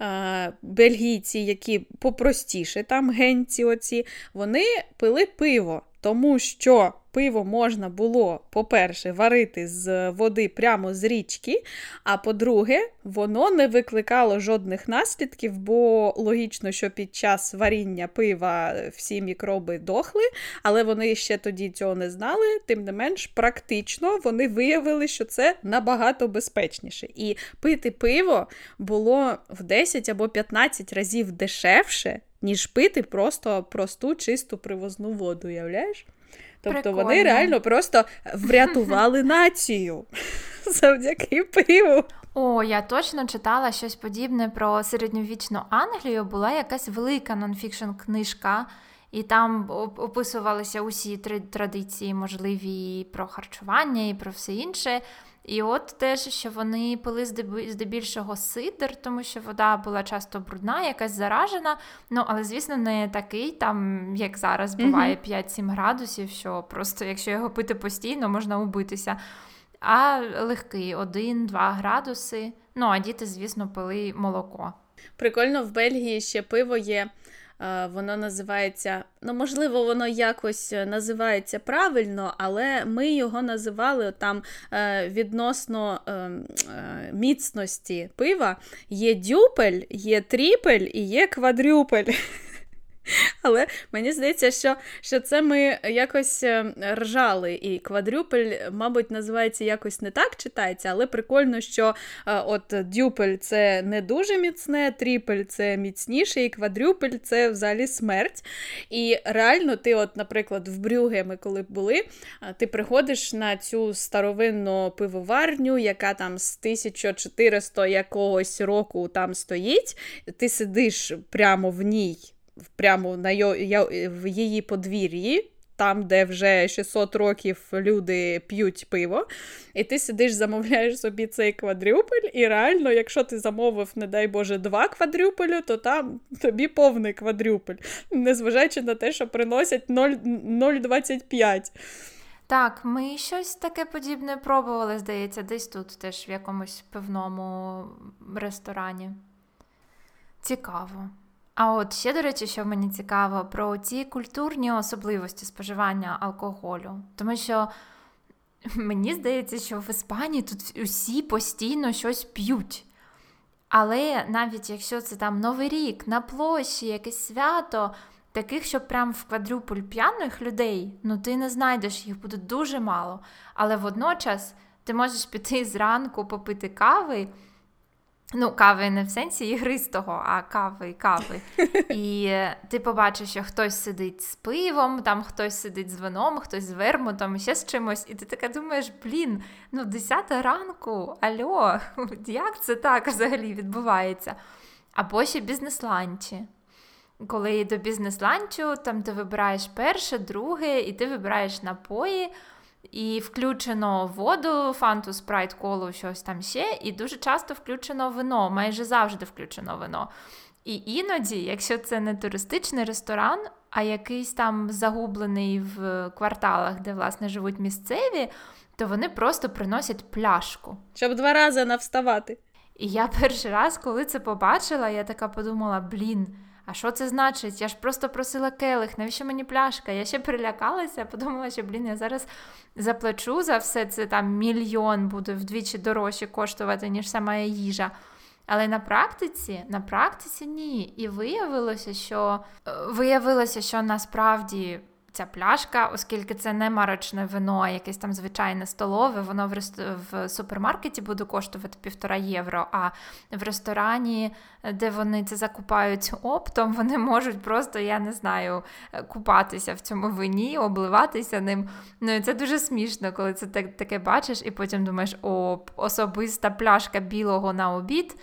е, бельгійці, які попростіше, там генці, оці, вони пили пиво, тому що пиво можна було, по-перше, варити з води прямо з річки, а по-друге, воно не викликало жодних наслідків, бо логічно, що під час варіння пива всі мікроби дохли, але вони ще тоді цього не знали. Тим не менш, практично вони виявили, що це набагато безпечніше. І пити пиво було в 10 або 15 разів дешевше, ніж пити просто просту чисту привозну воду, уявляєш? Тобто Прикольно. вони реально просто врятували націю завдяки пиву. О, я точно читала щось подібне про середньовічну Англію. Була якась велика нонфікшн книжка, і там описувалися усі три традиції, можливі і про харчування, і про все інше. І от теж, що вони пили здебільшого сидр, тому що вода була часто брудна, якась заражена. Ну, але, звісно, не такий, там, як зараз буває 5-7 градусів, що просто, якщо його пити постійно, можна убитися. А легкий 1-2 градуси. Ну, а діти, звісно, пили молоко. Прикольно, в Бельгії ще пиво є воно називається, ну, можливо, воно якось е, називається правильно, але ми його називали там е, відносно міцності пива. Є дюпель, є тріпель і є квадрюпель. Але мені здається, що що це ми якось е, ржали, і квадрюпель, мабуть, називається якось не так читається, але прикольно, що е, от дюпель це не дуже міцне, тріпель це міцніше, і квадрюпель це взагалі смерть. І реально, ти, от, наприклад, в Брюге ми коли були, е, ти приходиш на цю старовинну пивоварню, яка там з 1400 якогось року там стоїть, ти сидиш прямо в ній прямо на в її подвір'ї. Там, де вже 600 років люди п'ють пиво, і ти сидиш, замовляєш собі цей квадрюпель, і реально, якщо ти замовив, не дай Боже, два квадрюпелю, то там тобі повний квадрюпель, незважаючи на те, що приносять 0,25. Так, ми щось таке подібне пробували, здається, десь тут теж в якомусь пивному ресторані. Цікаво. А от ще, до речі, що мені цікаво, про ці культурні особливості споживання алкоголю. Тому що мені здається, що в Іспанії тут усі постійно щось п'ють. Але навіть якщо це там Новий рік, на площі, якесь свято, таких, що прям в квадрюпуль п'яних людей, ну ти не знайдеш, їх буде дуже мало. Але водночас ти можеш піти зранку попити кави. Ну, кави не в сенсі ігристого, а кави кави. І ти побачиш, що хтось сидить з пивом, там хтось сидить з вином, хтось з вермутом, ще з чимось. І ти таке думаєш, блін, ну 10 ранку, альо, як це так взагалі відбувається? Або ще бізнес-ланчі. Коли до бізнес-ланчу, там ти вибираєш перше, друге, і ти вибираєш напої. І включено воду, фанту, спрайт, колу, щось там ще, і дуже часто включено вино, майже завжди включено вино. І іноді, якщо це не туристичний ресторан, а якийсь там загублений в кварталах, де власне живуть місцеві, то вони просто приносять пляшку. Щоб два рази навставати. І я перший раз, коли це побачила, я така подумала: блін. А що це значить? Я ж просто просила келих, навіщо мені пляшка? Я ще прилякалася, подумала, що блін, я зараз заплачу за все це там мільйон буде вдвічі дорожче коштувати, ніж сама їжа. Але на практиці, на практиці ні. І виявилося, що е, виявилося, що насправді ця пляшка, оскільки це не марочне вино, а якесь там звичайне столове, воно в рест... в супермаркеті буде коштувати півтора євро. А в ресторані, де вони це закупають оптом, вони можуть просто, я не знаю, купатися в цьому вині, обливатися ним. Ну і це дуже смішно, коли це так, таке бачиш, і потім думаєш, о, особиста пляшка білого на обід.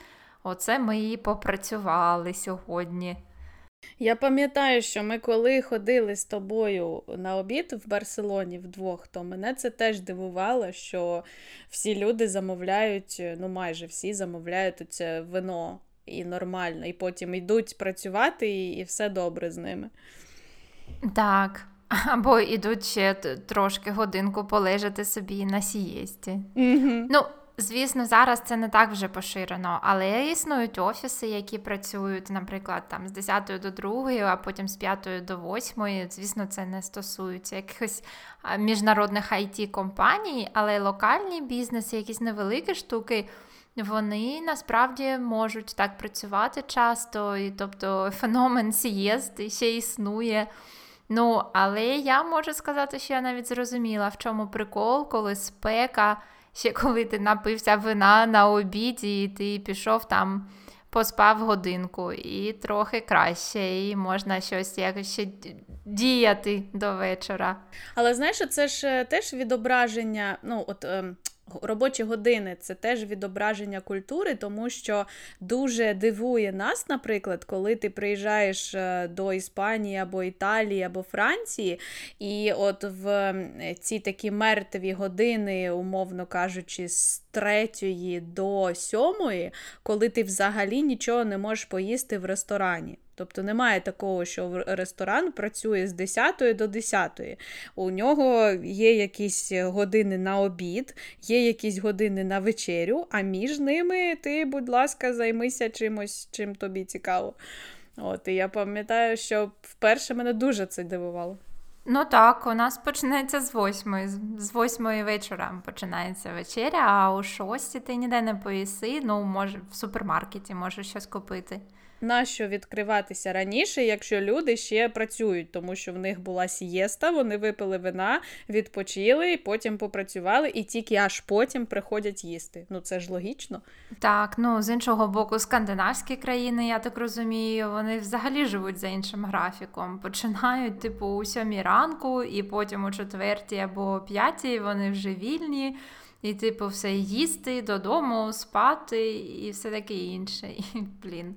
Оце ми і попрацювали сьогодні. Я пам'ятаю, що ми коли ходили з тобою на обід в Барселоні вдвох, то мене це теж дивувало, що всі люди замовляють, ну майже всі замовляють це вино і нормально, і потім йдуть працювати, і, і все добре з ними. Так. Або йдуть ще трошки годинку полежати собі на сієсті. Mm-hmm. Ну, Звісно, зараз це не так вже поширено, але існують офіси, які працюють, наприклад, там з 10 до 2, а потім з 5 до 8. Звісно, це не стосується якихось міжнародних it компаній але локальні бізнеси, якісь невеликі штуки, вони насправді можуть так працювати часто, і тобто феномен сієст ще існує. Ну, але я можу сказати, що я навіть зрозуміла, в чому прикол, коли спека, ще коли ти напився вина на обіді, і ти пішов там, поспав годинку, і трохи краще, і можна щось якось ще діяти до вечора. Але знаєш, це ж е, теж відображення, ну, от. Ем... Робочі години це теж відображення культури, тому що дуже дивує нас, наприклад, коли ти приїжджаєш е, до Іспанії або Італії або Франції, і от в ці такі мертві години, умовно кажучи, з третьої до сьомої, коли ти взагалі нічого не можеш поїсти в ресторані. Тобто немає такого, що ресторан працює з 10 до 10. У нього є якісь години на обід, є якісь години на вечерю, а між ними ти, будь ласка, займися чимось, чим тобі цікаво. От, І я пам'ятаю, що вперше мене дуже це дивувало. Ну так, у нас починається з восьмої. З восьмої вечора починається вечеря, а у шостій ти ніде не поїси, ну, може, в супермаркеті можеш щось купити нащо відкриватися раніше, якщо люди ще працюють, тому що в них була сієста, вони випили вина, відпочили, потім попрацювали, і тільки аж потім приходять їсти. Ну це ж логічно. Так, ну з іншого боку, скандинавські країни, я так розумію, вони взагалі живуть за іншим графіком. Починають, типу, у сьомій ранку, і потім у четвертій або п'ятій вони вже вільні. І, типу, все їсти додому, спати і все таке інше. І, блін.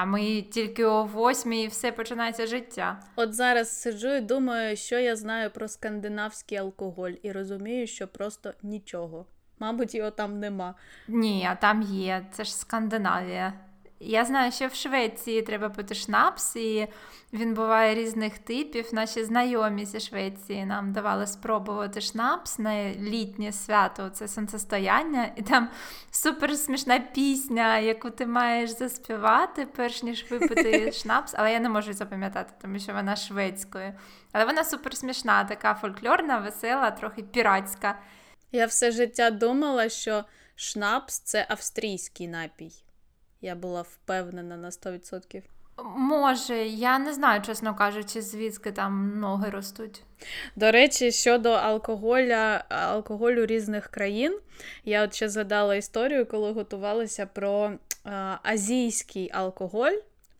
А ми тільки о восьмій і все починається життя. От зараз сиджу і думаю, що я знаю про скандинавський алкоголь, і розумію, що просто нічого. Мабуть, його там нема. Ні, а там є. Це ж Скандинавія. Я знаю, що в Швеції треба пити шнапс, і він буває різних типів. Наші знайомі зі Швеції нам давали спробувати шнапс на літнє свято, це сонцестояння, і там супер смішна пісня, яку ти маєш заспівати, перш ніж випити шнапс, але я не можу запам'ятати, тому що вона шведською. Але вона супер смішна, така фольклорна, весела, трохи піратська. Я все життя думала, що шнапс це австрійський напій. Я була впевнена на 100%. Може, я не знаю, чесно кажучи, звідки там ноги ростуть. До речі, щодо алкоголя, алкоголю різних країн, я от ще згадала історію, коли готувалася про а, азійський алкоголь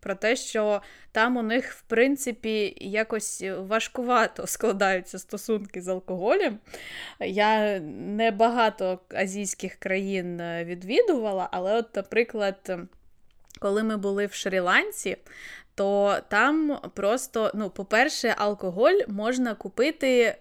про те, що там у них, в принципі, якось важкувато складаються стосунки з алкоголем. Я не багато азійських країн е, відвідувала, але, от, наприклад, коли ми були в Шрі-Ланці, то там просто, ну, по-перше, алкоголь можна купити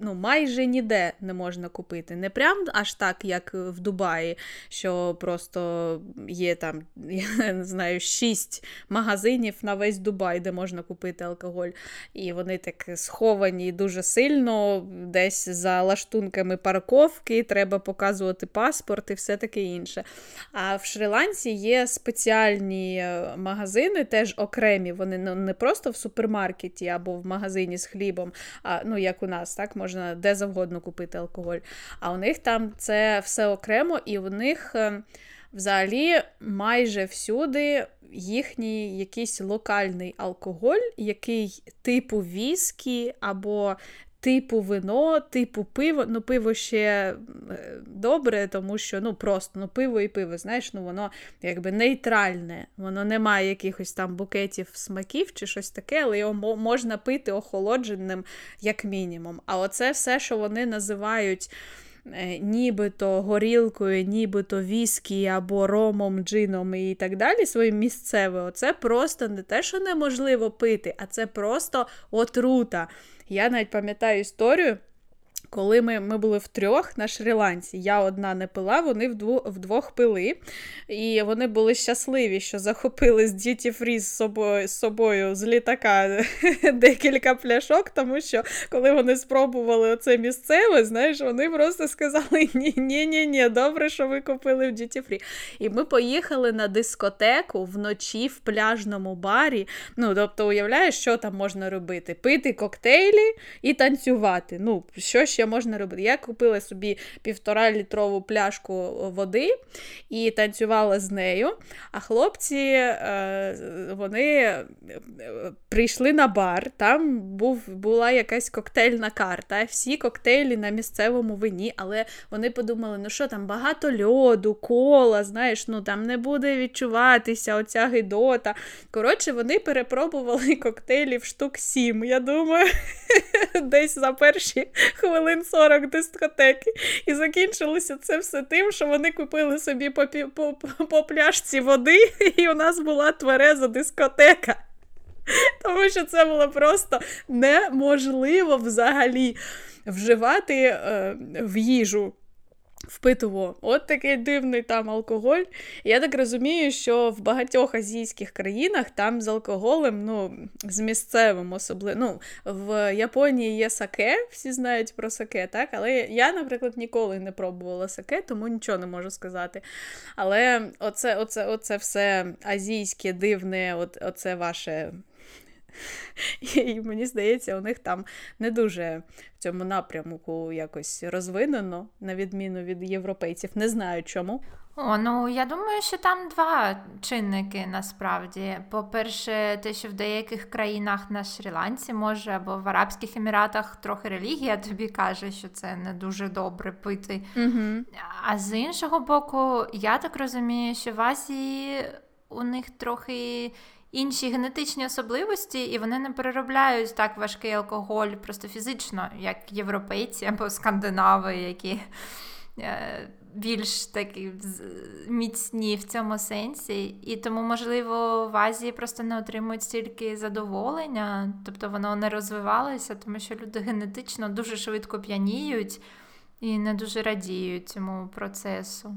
ну, майже ніде не можна купити. Не прям аж так, як в Дубаї, що просто є там, я не знаю, шість магазинів на весь Дубай, де можна купити алкоголь. І вони так сховані дуже сильно, десь за лаштунками парковки, треба показувати паспорт і все таке інше. А в Шрі-Ланці є спеціальні е, магазини, теж окремі. Вони ну, не просто в супермаркеті або в магазині з хлібом, а ну, як у нас, так, можна де завгодно купити алкоголь. А у них там це все окремо, і у них е, взагалі майже всюди їхній якийсь локальний алкоголь, який типу віскі або типу вино, типу пиво. Ну, пиво ще е, добре, тому що ну просто ну, пиво і пиво, знаєш, ну воно якби нейтральне, воно не має якихось там букетів смаків чи щось таке, але його можна пити охолодженим, як мінімум. А оце все, що вони називають. Е, нібито горілкою, нібито віскі або ромом, джином і так далі, своїм місцевим, це просто не те, що неможливо пити, а це просто отрута. Я навіть пам'ятаю історію. Коли ми ми були втрьох на Шрі-Ланці, я одна не пила, вони вдвох, вдвох пили. І вони були щасливі, що захопили з Діті Фрі з собою з літака декілька пляшок, тому що коли вони спробували оце місцеве, знаєш, вони просто сказали: ні-ні, ні добре, що ви купили в Діті Фрі. І ми поїхали на дискотеку вночі в пляжному барі. Ну, тобто, уявляєш, що там можна робити? Пити коктейлі і танцювати. Ну, що ще можна робити? Я купила собі півтора літрову пляшку води і танцювала з нею. А хлопці е, вони е, прийшли на бар, там був, була якась коктейльна карта, всі коктейлі на місцевому вині, але вони подумали, ну що там багато льоду, кола, знаєш, ну там не буде відчуватися оця гидота. Коротше, вони перепробували коктейлів штук сім. Я думаю, десь за перші хвилин 40 дискотеки. І закінчилося це все тим, що вони купили собі по, по, по пляшці води, і у нас була твереза дискотека. Тому що це було просто неможливо взагалі вживати е, в їжу впитував. От такий дивний там алкоголь. Я так розумію, що в багатьох азійських країнах там з алкоголем, ну, з місцевим особливо. Ну, В Японії є саке, всі знають про саке, так? Але я, наприклад, ніколи не пробувала саке, тому нічого не можу сказати. Але оце, оце, оце все азійське, дивне, от, оце ваше. І мені здається, у них там не дуже в цьому напрямку якось розвинено, на відміну від європейців. Не знаю чому. О, ну я думаю, що там два чинники насправді. По-перше, те, що в деяких країнах на Шрі-Ланці може або в Арабських Еміратах трохи релігія тобі каже, що це не дуже добре пити. Угу. А з іншого боку, я так розумію, що в Азії у них трохи інші генетичні особливості, і вони не переробляють так важкий алкоголь просто фізично, як європейці або скандинави, які е, більш такі міцні в цьому сенсі. І тому, можливо, в Азії просто не отримують стільки задоволення, тобто воно не розвивалося, тому що люди генетично дуже швидко п'яніють і не дуже радіють цьому процесу.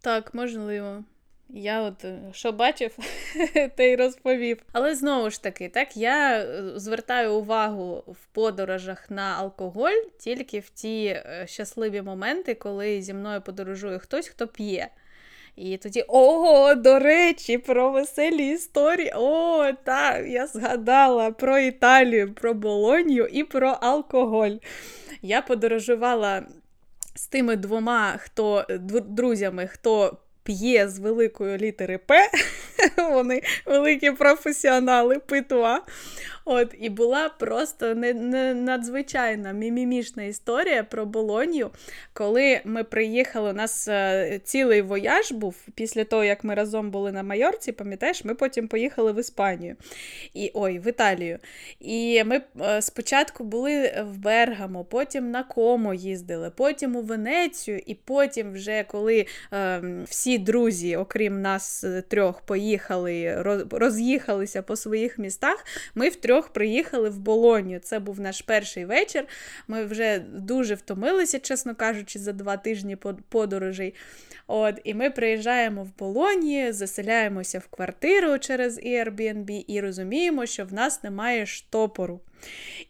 Так, можливо. Я от е, що бачив, те й розповів. Але знову ж таки, так я е, звертаю увагу в подорожах на алкоголь тільки в ті е, щасливі моменти, коли зі мною подорожує хтось, хто п'є. І тоді, ого, до речі, про веселі історії. О, так, я згадала про Італію, про Болонью і про алкоголь. Я подорожувала з тими двома хто друзями, хто п'є з великої літери П, вони великі професіонали питва. От, І була просто не, не надзвичайна мімімішна історія про Болонью. Коли ми приїхали, у нас е, цілий вояж був після того, як ми разом були на Майорці, пам'ятаєш, ми потім поїхали в Іспанію. І, Ой, в Італію. І ми е, спочатку були в Бергамо, потім на Комо їздили, потім у Венецію, і потім, вже коли е, всі друзі, окрім нас е, трьох, поїхали, роз'їхалися по своїх містах, ми втрьох трьох приїхали в Болонію. Це був наш перший вечір. Ми вже дуже втомилися, чесно кажучи, за два тижні подорожей. От, І ми приїжджаємо в Болоні, заселяємося в квартиру через Airbnb і розуміємо, що в нас немає штопору.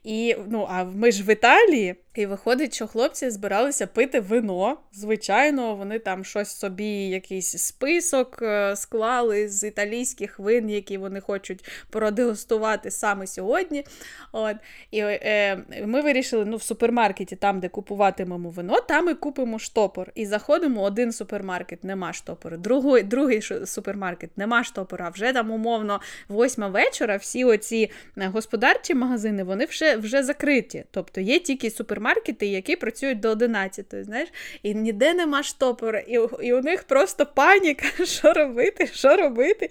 І, ну, А ми ж в Італії, і виходить, що хлопці збиралися пити вино. Звичайно, вони там щось собі, якийсь список е, склали з італійських вин, які вони хочуть продегустувати саме сьогодні. От. І е, ми вирішили ну, в супермаркеті, там, де купуватимемо вино, там і купимо штопор. І заходимо, один супермаркет нема штопору, другий другий супермаркет нема штопора. Вже там, умовно, восьма вечора всі оці е, господарчі магазини вони вже вже закриті. Тобто є тільки супермаркети, які працюють до 11, знаєш, і ніде нема штопора, і, і у них просто паніка, що робити, що робити.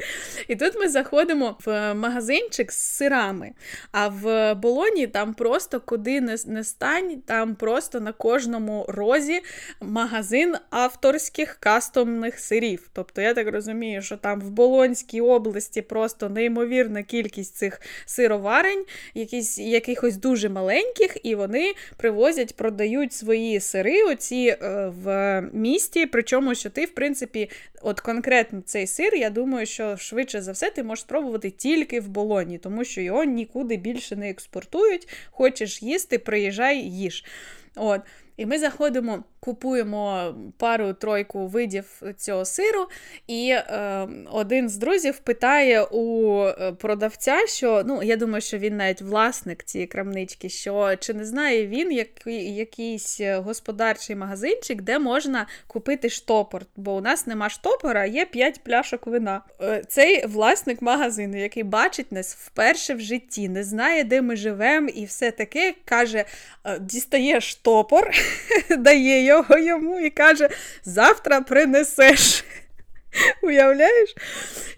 І тут ми заходимо в магазинчик з сирами. А в Болоні там просто куди не, не стань, там просто на кожному розі магазин авторських кастомних сирів. Тобто, я так розумію, що там в Болонській області просто неймовірна кількість цих сироварень, якісь якихось дуже маленьких, і вони привозять, продають свої сири оці е, в місті. Причому, що ти, в принципі, от конкретно цей сир, я думаю, що швидше за все ти можеш спробувати тільки в болоні, тому що його нікуди більше не експортують. Хочеш їсти, приїжджай, їж. От. І ми заходимо, купуємо пару-тройку видів цього сиру, і е, один з друзів питає у е, продавця, що ну, я думаю, що він навіть власник цієї крамнички, що чи не знає він який, якийсь господарчий магазинчик, де можна купити штопор, бо у нас нема штопора, є 5 пляшок вина. Е, цей власник магазину, який бачить нас вперше в житті, не знає, де ми живемо, і все таке каже: «Е, дістає штопор. дає його йому і каже: завтра принесеш. Уявляєш?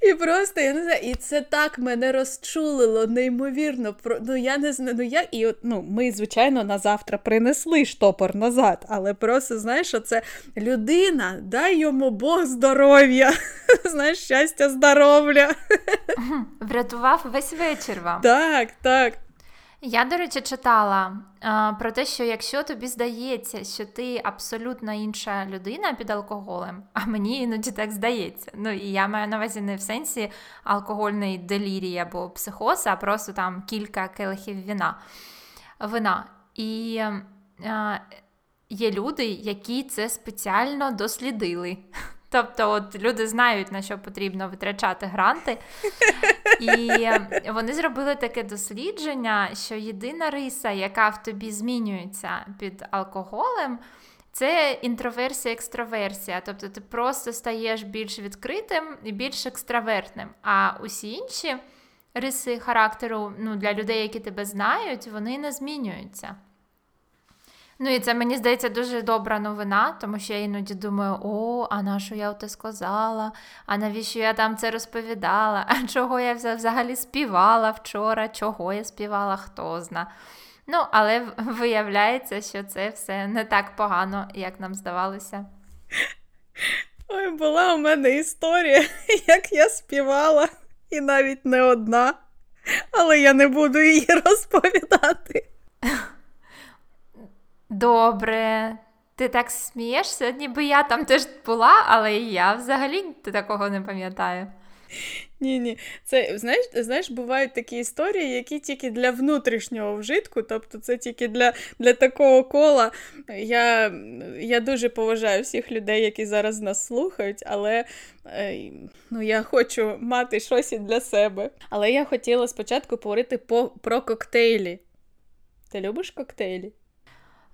І просто я не знаю, і це так мене розчулило, неймовірно. Ну я не знаю, ну я і от, ну, ми, звичайно, на завтра принесли штопор назад, але просто знаєш, це людина, дай йому Бог здоров'я, знаєш, щастя, здоров'я. Врятував весь вечір вам. Так, так. Я, до речі, читала а, про те, що якщо тобі здається, що ти абсолютно інша людина під алкоголем, а мені іноді так здається. Ну і я маю на увазі не в сенсі алкогольної делірії або психоз, а просто там кілька келихів вина. вина. І а, є люди, які це спеціально дослідили. Тобто, от люди знають, на що потрібно витрачати гранти, і вони зробили таке дослідження, що єдина риса, яка в тобі змінюється під алкоголем, це інтроверсія, екстраверсія. Тобто ти просто стаєш більш відкритим і більш екстравертним. А усі інші риси характеру ну, для людей, які тебе знають, вони не змінюються. Ну і це мені здається дуже добра новина, тому що я іноді думаю, о, а на що я те сказала? А навіщо я там це розповідала? А чого я взагалі співала вчора? Чого я співала, хто зна. Ну, але виявляється, що це все не так погано, як нам здавалося. Ой, була у мене історія, як я співала, і навіть не одна, але я не буду її розповідати. Добре. Ти так смієшся, ніби я там теж була, але і я взагалі такого не пам'ятаю. Ні, ні. Це знаєш, знаєш, бувають такі історії, які тільки для внутрішнього вжитку, тобто це тільки для для такого кола. Я я дуже поважаю всіх людей, які зараз нас слухають, але е, ну, я хочу мати щось і для себе. Але я хотіла спочатку поговорити по, про коктейлі. Ти любиш коктейлі?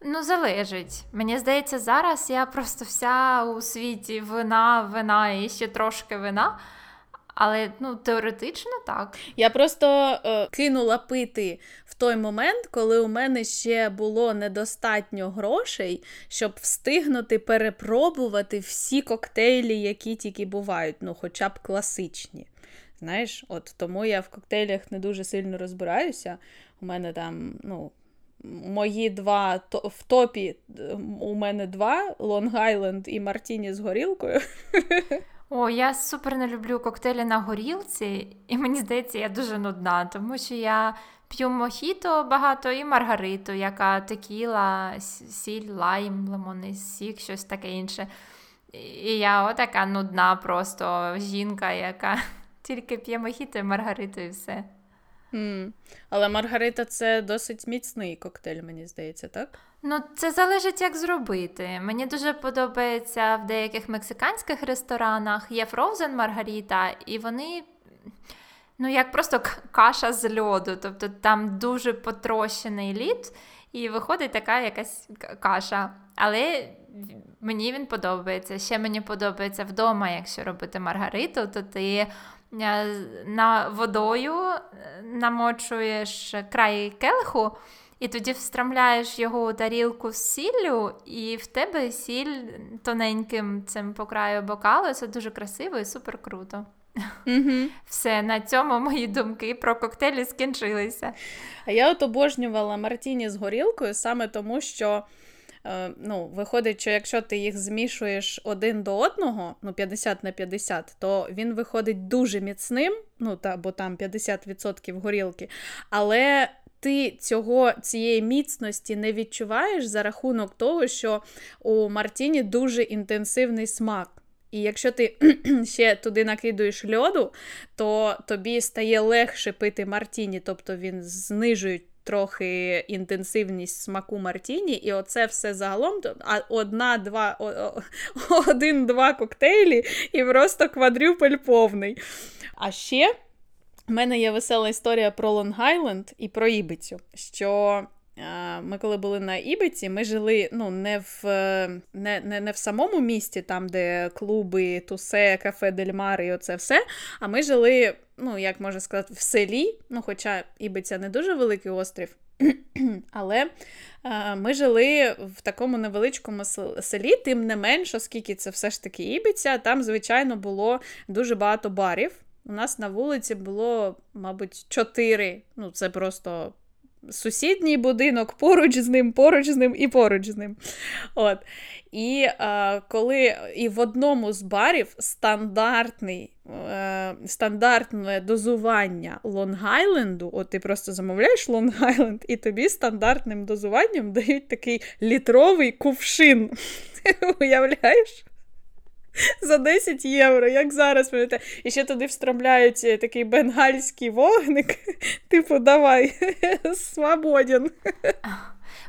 Ну, залежить. Мені здається, зараз я просто вся у світі вина, вина і ще трошки вина. Але ну, теоретично так. Я просто е, кинула пити в той момент, коли у мене ще було недостатньо грошей, щоб встигнути перепробувати всі коктейлі, які тільки бувають, ну, хоча б класичні. Знаєш, от тому я в коктейлях не дуже сильно розбираюся. У мене там, ну мої два в топі у мене два: Long Island і Мартіні з горілкою. О, я супер не люблю коктейлі на горілці, і мені здається, я дуже нудна, тому що я п'ю мохіто багато і маргариту, яка текіла, сіль, лайм, лимонний сік, щось таке інше. І я отака нудна, просто жінка, яка тільки п'є мохіто і маргариту, і все. Mm. Але Маргарита це досить міцний коктейль, мені здається, так? Ну, це залежить, як зробити. Мені дуже подобається в деяких мексиканських ресторанах є фроузен Маргарита, і вони. Ну, як просто каша з льоду, тобто там дуже потрощений лід, і виходить така якась каша. Але мені він подобається. Ще мені подобається вдома, якщо робити маргариту, то ти на водою е, намочуєш край келиху, і тоді встромляєш його у тарілку з сіллю, і в тебе сіль тоненьким цим по краю бокалу. Це дуже красиво і супер круто. Mm-hmm. Все, на цьому мої думки про коктейлі скінчилися. А я от обожнювала Мартіні з горілкою саме тому, що. Е, ну, Виходить, що якщо ти їх змішуєш один до одного, ну 50 на 50, то він виходить дуже міцним, ну, та, бо там 50% горілки, але ти цього, цієї міцності не відчуваєш за рахунок того, що у Мартіні дуже інтенсивний смак. І якщо ти ще туди накидуєш льоду, то тобі стає легше пити Мартіні, тобто він знижує трохи інтенсивність смаку Мартіні, і оце все загалом одна-два, один-два коктейлі і просто квадрюпель повний. А ще в мене є весела історія про Лонг-Айленд і про Ібицю. що ми, коли були на Ібиці, ми жили ну, не в не, не, не в самому місті, там, де клуби, тусе, кафе Дельмар і оце все. А ми жили, ну, як можна сказати, в селі. Ну, Хоча Ібиця не дуже великий острів. Але е, ми жили в такому невеличкому селі, тим не менш, оскільки це все ж таки Ібиця, там, звичайно, було дуже багато барів. У нас на вулиці було, мабуть, чотири. Ну, це просто сусідній будинок, поруч з ним, поруч з ним і поруч з ним. От. І е, коли і в одному з барів стандартний, е, стандартне дозування Лонг-Айленду, от ти просто замовляєш Лонг-Айленд, і тобі стандартним дозуванням дають такий літровий кувшин. Уявляєш? За 10 євро, як зараз пам'ятаєте. І ще туди встромляють е, такий бенгальський вогник. Типу, давай, свободен.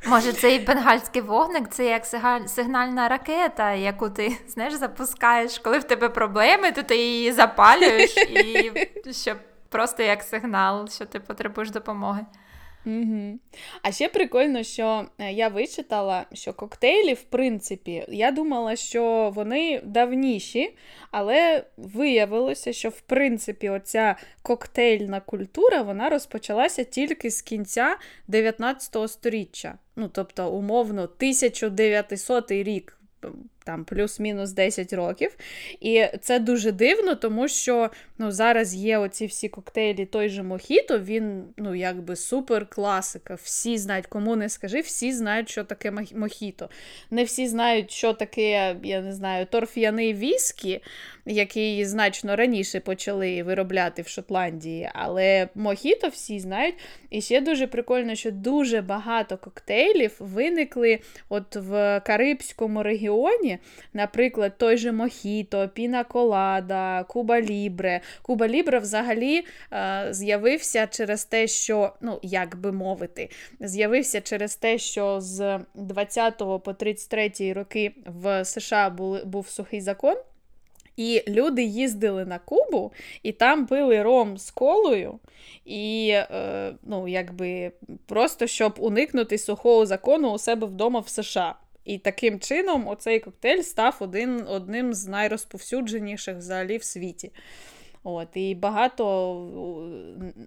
Може, цей бенгальський вогник це як сигнальна ракета, яку ти знаєш, запускаєш. Коли в тебе проблеми, то ти її запалюєш, і щоб просто як сигнал, що ти потребуєш допомоги. Угу. А ще прикольно, що е, я вичитала, що коктейлі, в принципі, я думала, що вони давніші, але виявилося, що в принципі оця коктейльна культура вона розпочалася тільки з кінця 19 століття. Ну, тобто, умовно, 1900 рік там плюс-мінус 10 років. І це дуже дивно, тому що ну, зараз є оці всі коктейлі, той же Мохіто, він ну, якби супер класика. Всі знають, кому не скажи, всі знають, що таке Мохіто. Не всі знають, що таке, я не знаю, торф'яний віскі, який значно раніше почали виробляти в Шотландії. Але Мохіто всі знають. І ще дуже прикольно, що дуже багато коктейлів виникли от в Карибському регіоні. Наприклад, той же Мохіто, Піна Колада, Куба Лібре. Куба Лібре взагалі е, з'явився через те, що, ну, як би мовити, з'явився через те, що з 20 по 33 роки в США був, був сухий закон. І люди їздили на Кубу, і там пили ром з колою, і е, ну, якби просто щоб уникнути сухого закону у себе вдома в США. І таким чином оцей коктейль став один, одним з найрозповсюдженіших взагалі в світі. От, І багато,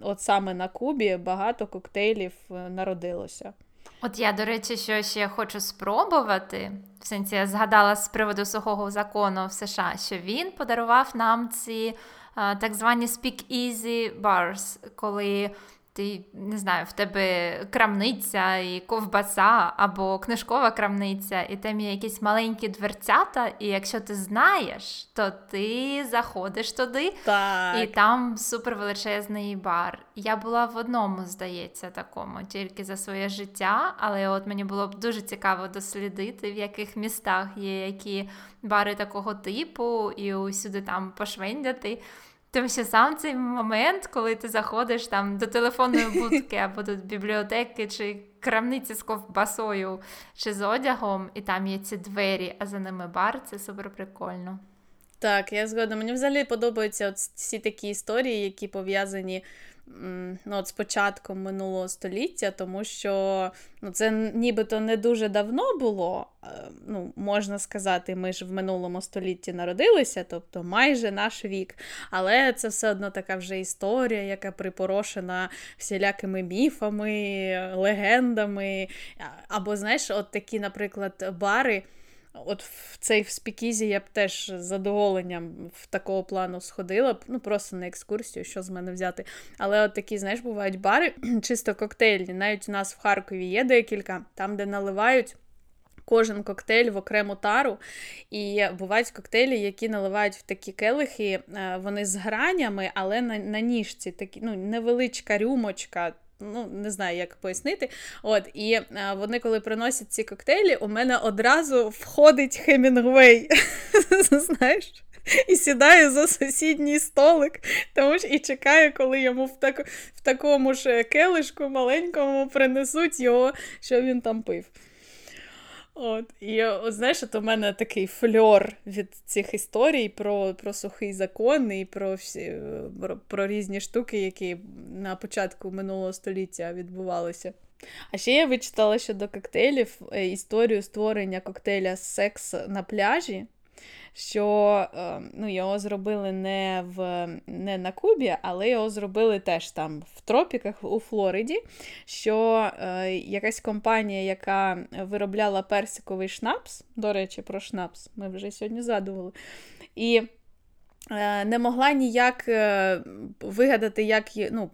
от саме на Кубі, багато коктейлів е, народилося. От я, до речі, що ще хочу спробувати. В сенсі я згадала з приводу сухого закону в США, що він подарував нам ці так звані speak-easy bars, коли ти не знаю, в тебе крамниця і ковбаса або книжкова крамниця, і там є якісь маленькі дверцята, і якщо ти знаєш, то ти заходиш туди, так. і там супервеличезний бар. Я була в одному, здається, такому, тільки за своє життя, але от мені було б дуже цікаво дослідити, в яких містах є які бари такого типу, і усюди там пошвендяти. Тому що сам цей момент, коли ти заходиш там до телефонної будки або до бібліотеки, чи крамниці з ковбасою, чи з одягом, і там є ці двері, а за ними бар, це супер прикольно. Так, я згодна. Мені взагалі подобаються от всі такі історії, які пов'язані ну, от з початком минулого століття, тому що ну, це нібито не дуже давно було. ну, Можна сказати, ми ж в минулому столітті народилися, тобто майже наш вік. Але це все одно така вже історія, яка припорошена всілякими міфами, легендами. Або, знаєш, от такі, наприклад, бари. От в цей в спікізі я б теж з задоволенням в такого плану сходила б, ну просто на екскурсію, що з мене взяти. Але от такі, знаєш, бувають бари, чисто коктейльні. Навіть у нас в Харкові є декілька, там, де наливають. Кожен коктейль в окрему тару. І бувають коктейлі, які наливають в такі келихи, е, вони з гранями, але на на ніжці такі, ну, невеличка рюмочка, ну, не знаю, як пояснити. От, І а, вони, коли приносять ці коктейлі, у мене одразу входить Хемінгвей. Знаєш? І сідає за сусідній столик, тому ж і чекає, коли йому в так, в такому ж келишку маленькому принесуть його, що він там пив. От, І знаєш, от у мене такий фльор від цих історій про про сухий закон і про всі, про, про різні штуки, які на початку минулого століття відбувалися. А ще я вичитала щодо коктейлів е, історію створення коктейля секс на пляжі що е, ну, його зробили не в, не на Кубі, але його зробили теж там в тропіках у Флориді. Що е, якась компанія, яка виробляла персиковий шнапс, до речі, про шнапс, ми вже сьогодні згадували. І е, не могла ніяк е, вигадати, як ну,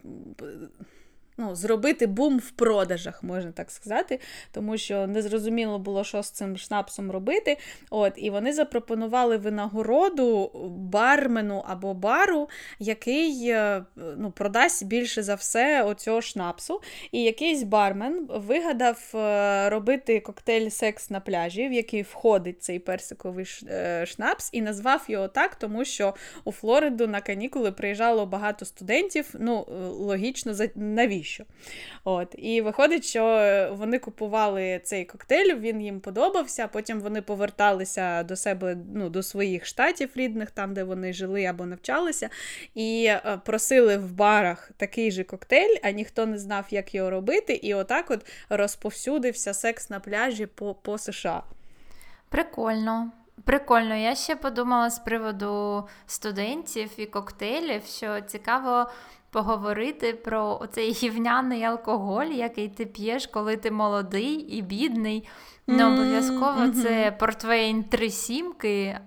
ну, зробити бум в продажах, можна так сказати, тому що не зрозуміло було, що з цим шнапсом робити. От, І вони запропонували винагороду бармену або бару, який е, ну, продасть більше за все оцього шнапсу. І якийсь бармен вигадав е, робити коктейль секс на пляжі, в який входить цей персиковий е, шнапс, і назвав його так, тому що у Флориду на канікули приїжджало багато студентів. Ну, логічно, навіщо? Навіщо. От. І виходить, що вони купували цей коктейль, він їм подобався. Потім вони поверталися до себе ну, до своїх штатів рідних, там, де вони жили або навчалися, і е, просили в барах такий же коктейль, а ніхто не знав, як його робити. І отак от розповсюдився секс на пляжі по, по США. Прикольно. Прикольно, я ще подумала з приводу студентів і коктейлів, що цікаво поговорити про оцей гівняний алкоголь, який ти п'єш, коли ти молодий і бідний. Не обов'язково це портвейн три сімки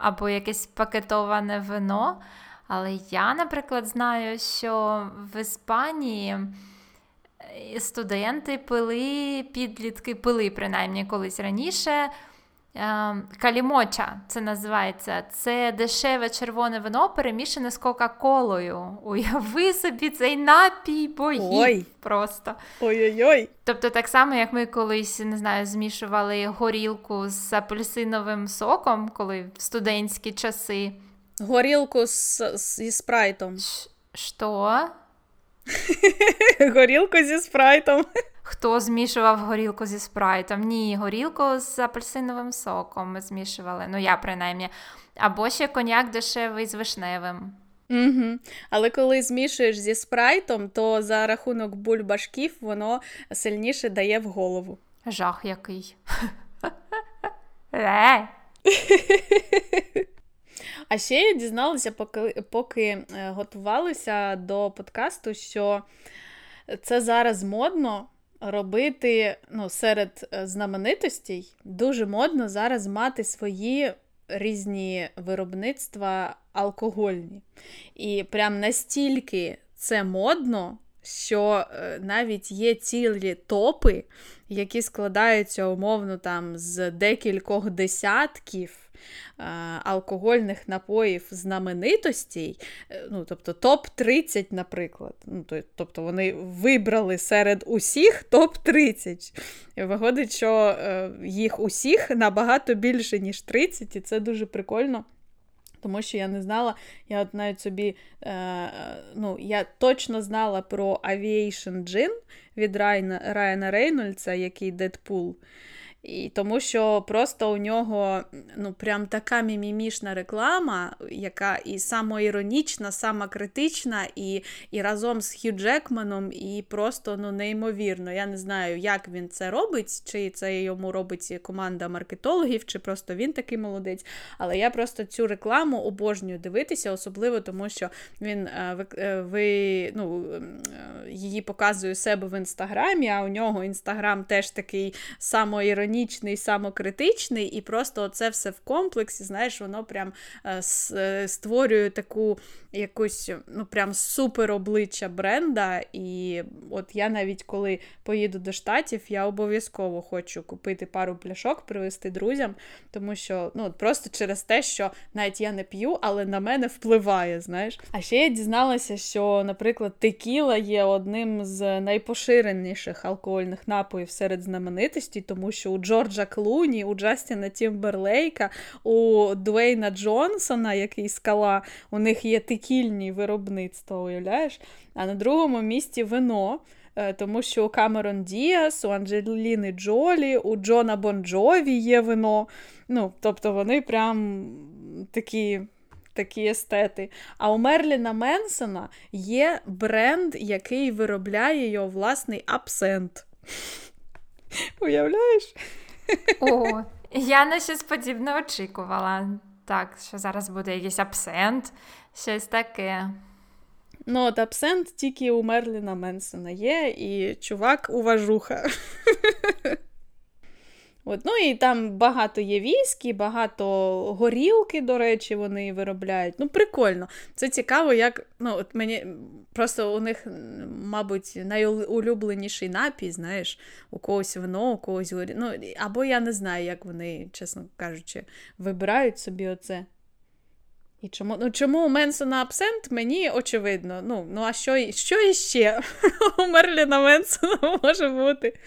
або якесь пакетоване вино. Але я, наприклад, знаю, що в Іспанії е, студенти пили, підлітки пили, принаймні колись раніше. Ем, калімоча це називається. Це дешеве червоне вино перемішане з Кока-Колою. Уяви собі цей напій богів просто. Ой-ой-ой. Тобто, так само, як ми колись не знаю, змішували горілку з апельсиновим соком, коли в студентські часи. Горілку з, зі спрайтом. Що? Горілку зі спрайтом. Хто змішував горілку зі спрайтом? Ні, горілку з апельсиновим соком ми змішували. Ну, я принаймні. Або ще коньяк дешевий з вишневим. Угу. Але коли змішуєш зі спрайтом, то за рахунок бульбашків воно сильніше дає в голову. Жах який. Е! А ще я дізналася, поки поки е, готувалися до подкасту, що це зараз модно робити ну, серед е, знаменитостей дуже модно зараз мати свої різні виробництва алкогольні. І прям настільки це модно, що е, навіть є цілі топи, які складаються умовно там з декількох десятків. Е, алкогольних напоїв знаменитостей, е, ну, тобто топ-30, наприклад. Ну, Тобто вони вибрали серед усіх топ-30. Виходить, що е, їх усіх набагато більше, ніж 30, і це дуже прикольно. Тому що я не знала, я от навіть собі, е, ну, я точно знала про Aviation Gin від Райана, Райана Рейнольдса, який Дедпул. І Тому що просто у нього ну, прям така мімімішна реклама, яка і самоіронічна, самокритична, і і разом з Хью Джекманом, і просто ну, неймовірно. Я не знаю, як він це робить, чи це йому робить команда маркетологів, чи просто він такий молодець. Але я просто цю рекламу обожнюю дивитися, особливо тому, що він е, е, ви, ну, е, її показує себе в інстаграмі, а у нього інстаграм теж такий самоіронічний іронічний, самокритичний, і просто це все в комплексі, знаєш, воно прям е, е, створює таку якусь ну прям супер обличчя бренда. І от я навіть коли поїду до штатів, я обов'язково хочу купити пару пляшок, привезти друзям, тому що ну просто через те, що навіть я не п'ю, але на мене впливає. знаєш. А ще я дізналася, що, наприклад, текіла є одним з найпоширеніших алкогольних напоїв серед знаменитостей, тому що у Джорджа Клуні, у Джастіна Тімберлейка, у Дуейна Джонсона, який скала, у них є текільні виробництва, уявляєш? А на другому місці вино. Е, тому що у Камерон Діас, у Анджеліни Джолі, у Джона Бонджові є вино. Ну, Тобто вони прям такі такі естети. А у Мерліна Менсона є бренд, який виробляє його власний абсент. Уявляєш? О, я на щось подібне очікувала. Так, що зараз буде якийсь абсент, щось таке. Ну, от абсент тільки у Мерліна Менсона є, і чувак уважуха. От, Ну і там багато є віскі, багато горілки, до речі, вони виробляють. Ну, прикольно. Це цікаво, як ну, от мені просто у них, мабуть, найулюбленіший напій, знаєш, у когось вино, у когось горілка. Ну, Або я не знаю, як вони, чесно кажучи, вибирають собі оце. І чому ну, чому у Менсона абсент, мені очевидно. Ну, ну а що що іще у Мерліна Менсона може бути?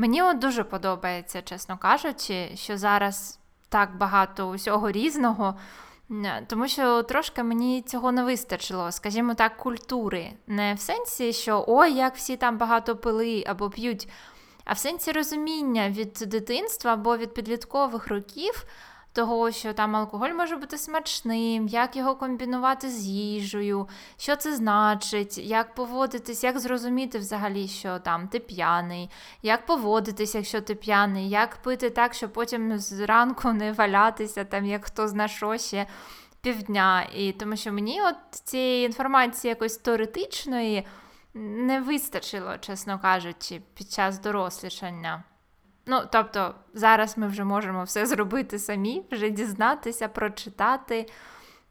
Мені от дуже подобається, чесно кажучи, що зараз так багато усього різного, тому що трошки мені цього не вистачило, скажімо так, культури. Не в сенсі, що ой, як всі там багато пили або п'ють, а в сенсі розуміння від дитинства або від підліткових років того, що там алкоголь може бути смачним, як його комбінувати з їжею, що це значить, як поводитись, як зрозуміти взагалі, що там ти п'яний, як поводитись, якщо ти п'яний, як пити так, щоб потім зранку не валятися, там як хто зна що ще півдня. І тому що мені от цієї інформації якось теоретичної не вистачило, чесно кажучи, під час дорослішання. Ну, тобто, зараз ми вже можемо все зробити самі, вже дізнатися, прочитати,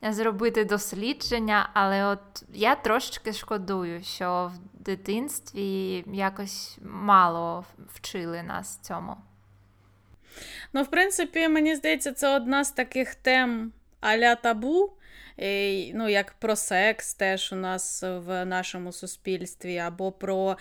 зробити дослідження, але от я трошечки шкодую, що в дитинстві якось мало вчили нас цьому. Ну, в принципі, мені здається, це одна з таких тем аля табу. Ну, як про секс теж у нас в нашому суспільстві, або про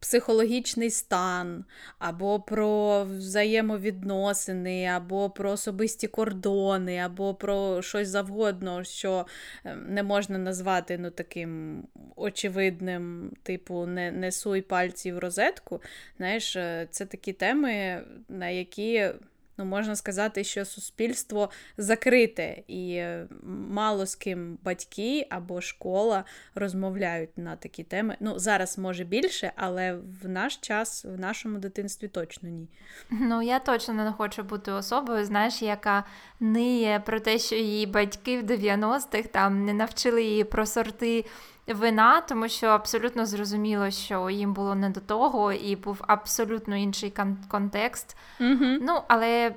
психологічний стан, або про взаємовідносини, або про особисті кордони, або про щось завгодно, що е, не можна назвати ну, таким очевидним, типу, не, не суй пальці в розетку. Знаєш, е, Це такі теми, на які ну, можна сказати, що суспільство закрите, і е, мало з ким батьки або школа розмовляють на такі теми. Ну, зараз може більше, але в наш час, в нашому дитинстві точно ні. Ну, я точно не хочу бути особою, знаєш, яка ниє про те, що її батьки в 90-х там не навчили її про сорти вина, тому що абсолютно зрозуміло, що їм було не до того, і був абсолютно інший кон- контекст. Mm-hmm. Ну, але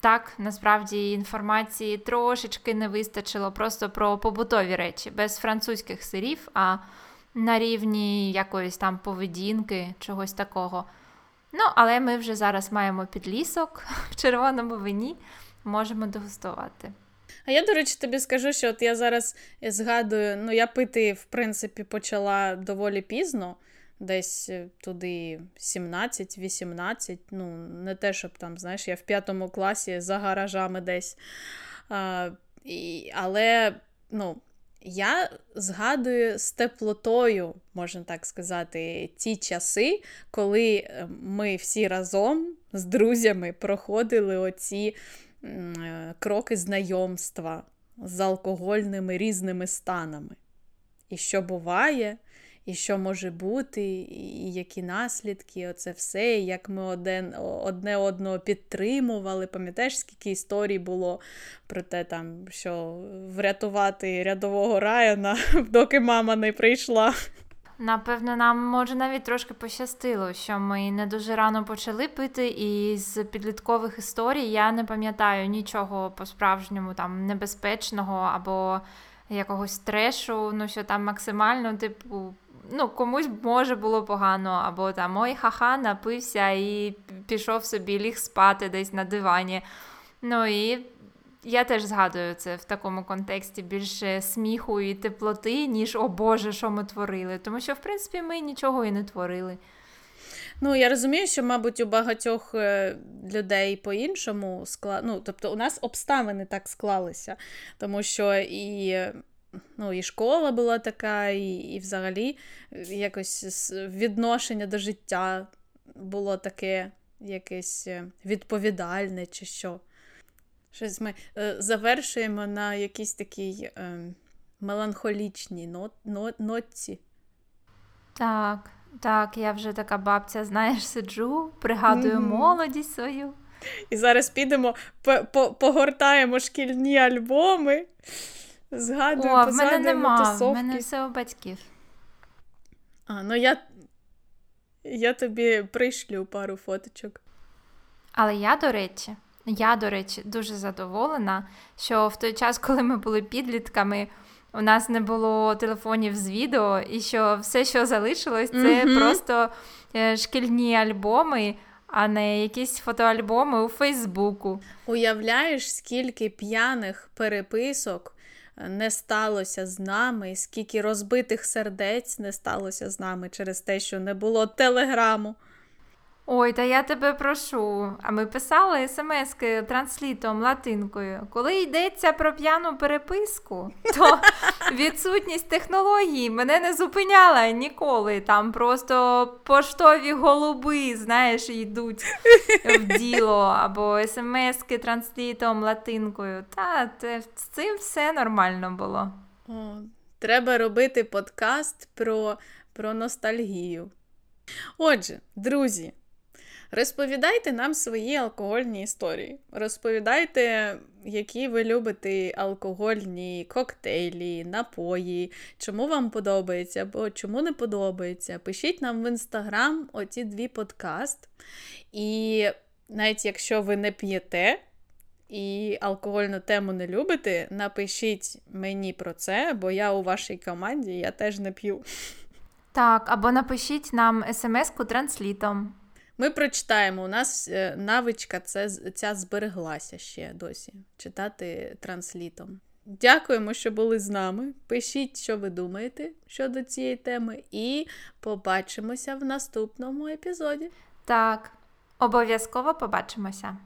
так, насправді інформації трошечки не вистачило просто про побутові речі, без французьких сирів, а на рівні якоїсь там поведінки, чогось такого. Ну, але ми вже зараз маємо підлісок в червоному вині, можемо дегустувати. А я, до речі, тобі скажу, що от я зараз згадую, ну, я пити, в принципі, почала доволі пізно, десь е, туди 17-18. Ну, не те, щоб там, знаєш, я в п'ятому класі за гаражами десь. А, і, Але, ну. Я згадую з теплотою, можна так сказати, ті часи, коли е, ми всі разом з друзями проходили оці кроки знайомства з алкогольними різними станами. І що буває, і що може бути, і які наслідки, оце все, і як ми один, одне одного підтримували. Пам'ятаєш, скільки історій було про те, там, що врятувати рядового Райана, доки мама не прийшла. Напевно, нам може навіть трошки пощастило, що ми не дуже рано почали пити, і з підліткових історій я не пам'ятаю нічого по-справжньому там небезпечного або якогось трешу, ну що там максимально, типу, ну, комусь може було погано, або там ой, ха-ха, напився і пішов собі ліг спати десь на дивані. Ну і я теж згадую це в такому контексті більше сміху і теплоти, ніж о Боже, що ми творили. Тому що, в принципі, ми нічого і не творили. Ну, я розумію, що, мабуть, у багатьох е, людей по-іншому скла... ну, тобто у нас обставини так склалися, тому що і ну, і школа була така, і, і взагалі якось відношення до життя було таке якесь е, відповідальне чи що. Щось ми е, завершуємо на якійсь такій е, меланхолічній нот, нот, нотці. Так, так, я вже така бабця, знаєш, сиджу, пригадую mm-hmm. молодість свою. І зараз підемо, погортаємо шкільні альбоми, згадуємо, О, в мене нема, в мене все у батьків. А, ну я я тобі пришлю пару фоточок. Але я, до речі, я, до речі, дуже задоволена, що в той час, коли ми були підлітками, у нас не було телефонів з відео, і що все, що залишилось, це mm-hmm. просто е, шкільні альбоми, а не якісь фотоальбоми у Фейсбуку. Уявляєш, скільки п'яних переписок е, не сталося з нами, скільки розбитих сердець не сталося з нами через те, що не було телеграму. Ой, та я тебе прошу. А ми писали смски транслітом латинкою. Коли йдеться про п'яну переписку, то відсутність технології мене не зупиняла ніколи. Там просто поштові голуби, знаєш, йдуть в діло, або смски транслітом латинкою. Та це, з цим все нормально було. О, Треба робити подкаст про, про ностальгію. Отже, друзі. Розповідайте нам свої алкогольні історії. Розповідайте, які ви любите алкогольні коктейлі, напої, чому вам подобається або чому не подобається. Пишіть нам в інстаграм оці дві подкаст. І навіть якщо ви не п'єте і алкогольну тему не любите, напишіть мені про це, бо я у вашій команді я теж не п'ю. Так, або напишіть нам смс-ку транслітом. Ми прочитаємо. У нас е, навичка це, ця збереглася ще досі читати транслітом. Дякуємо, що були з нами. Пишіть, що ви думаєте щодо цієї теми, і побачимося в наступному епізоді. Так, обов'язково побачимося.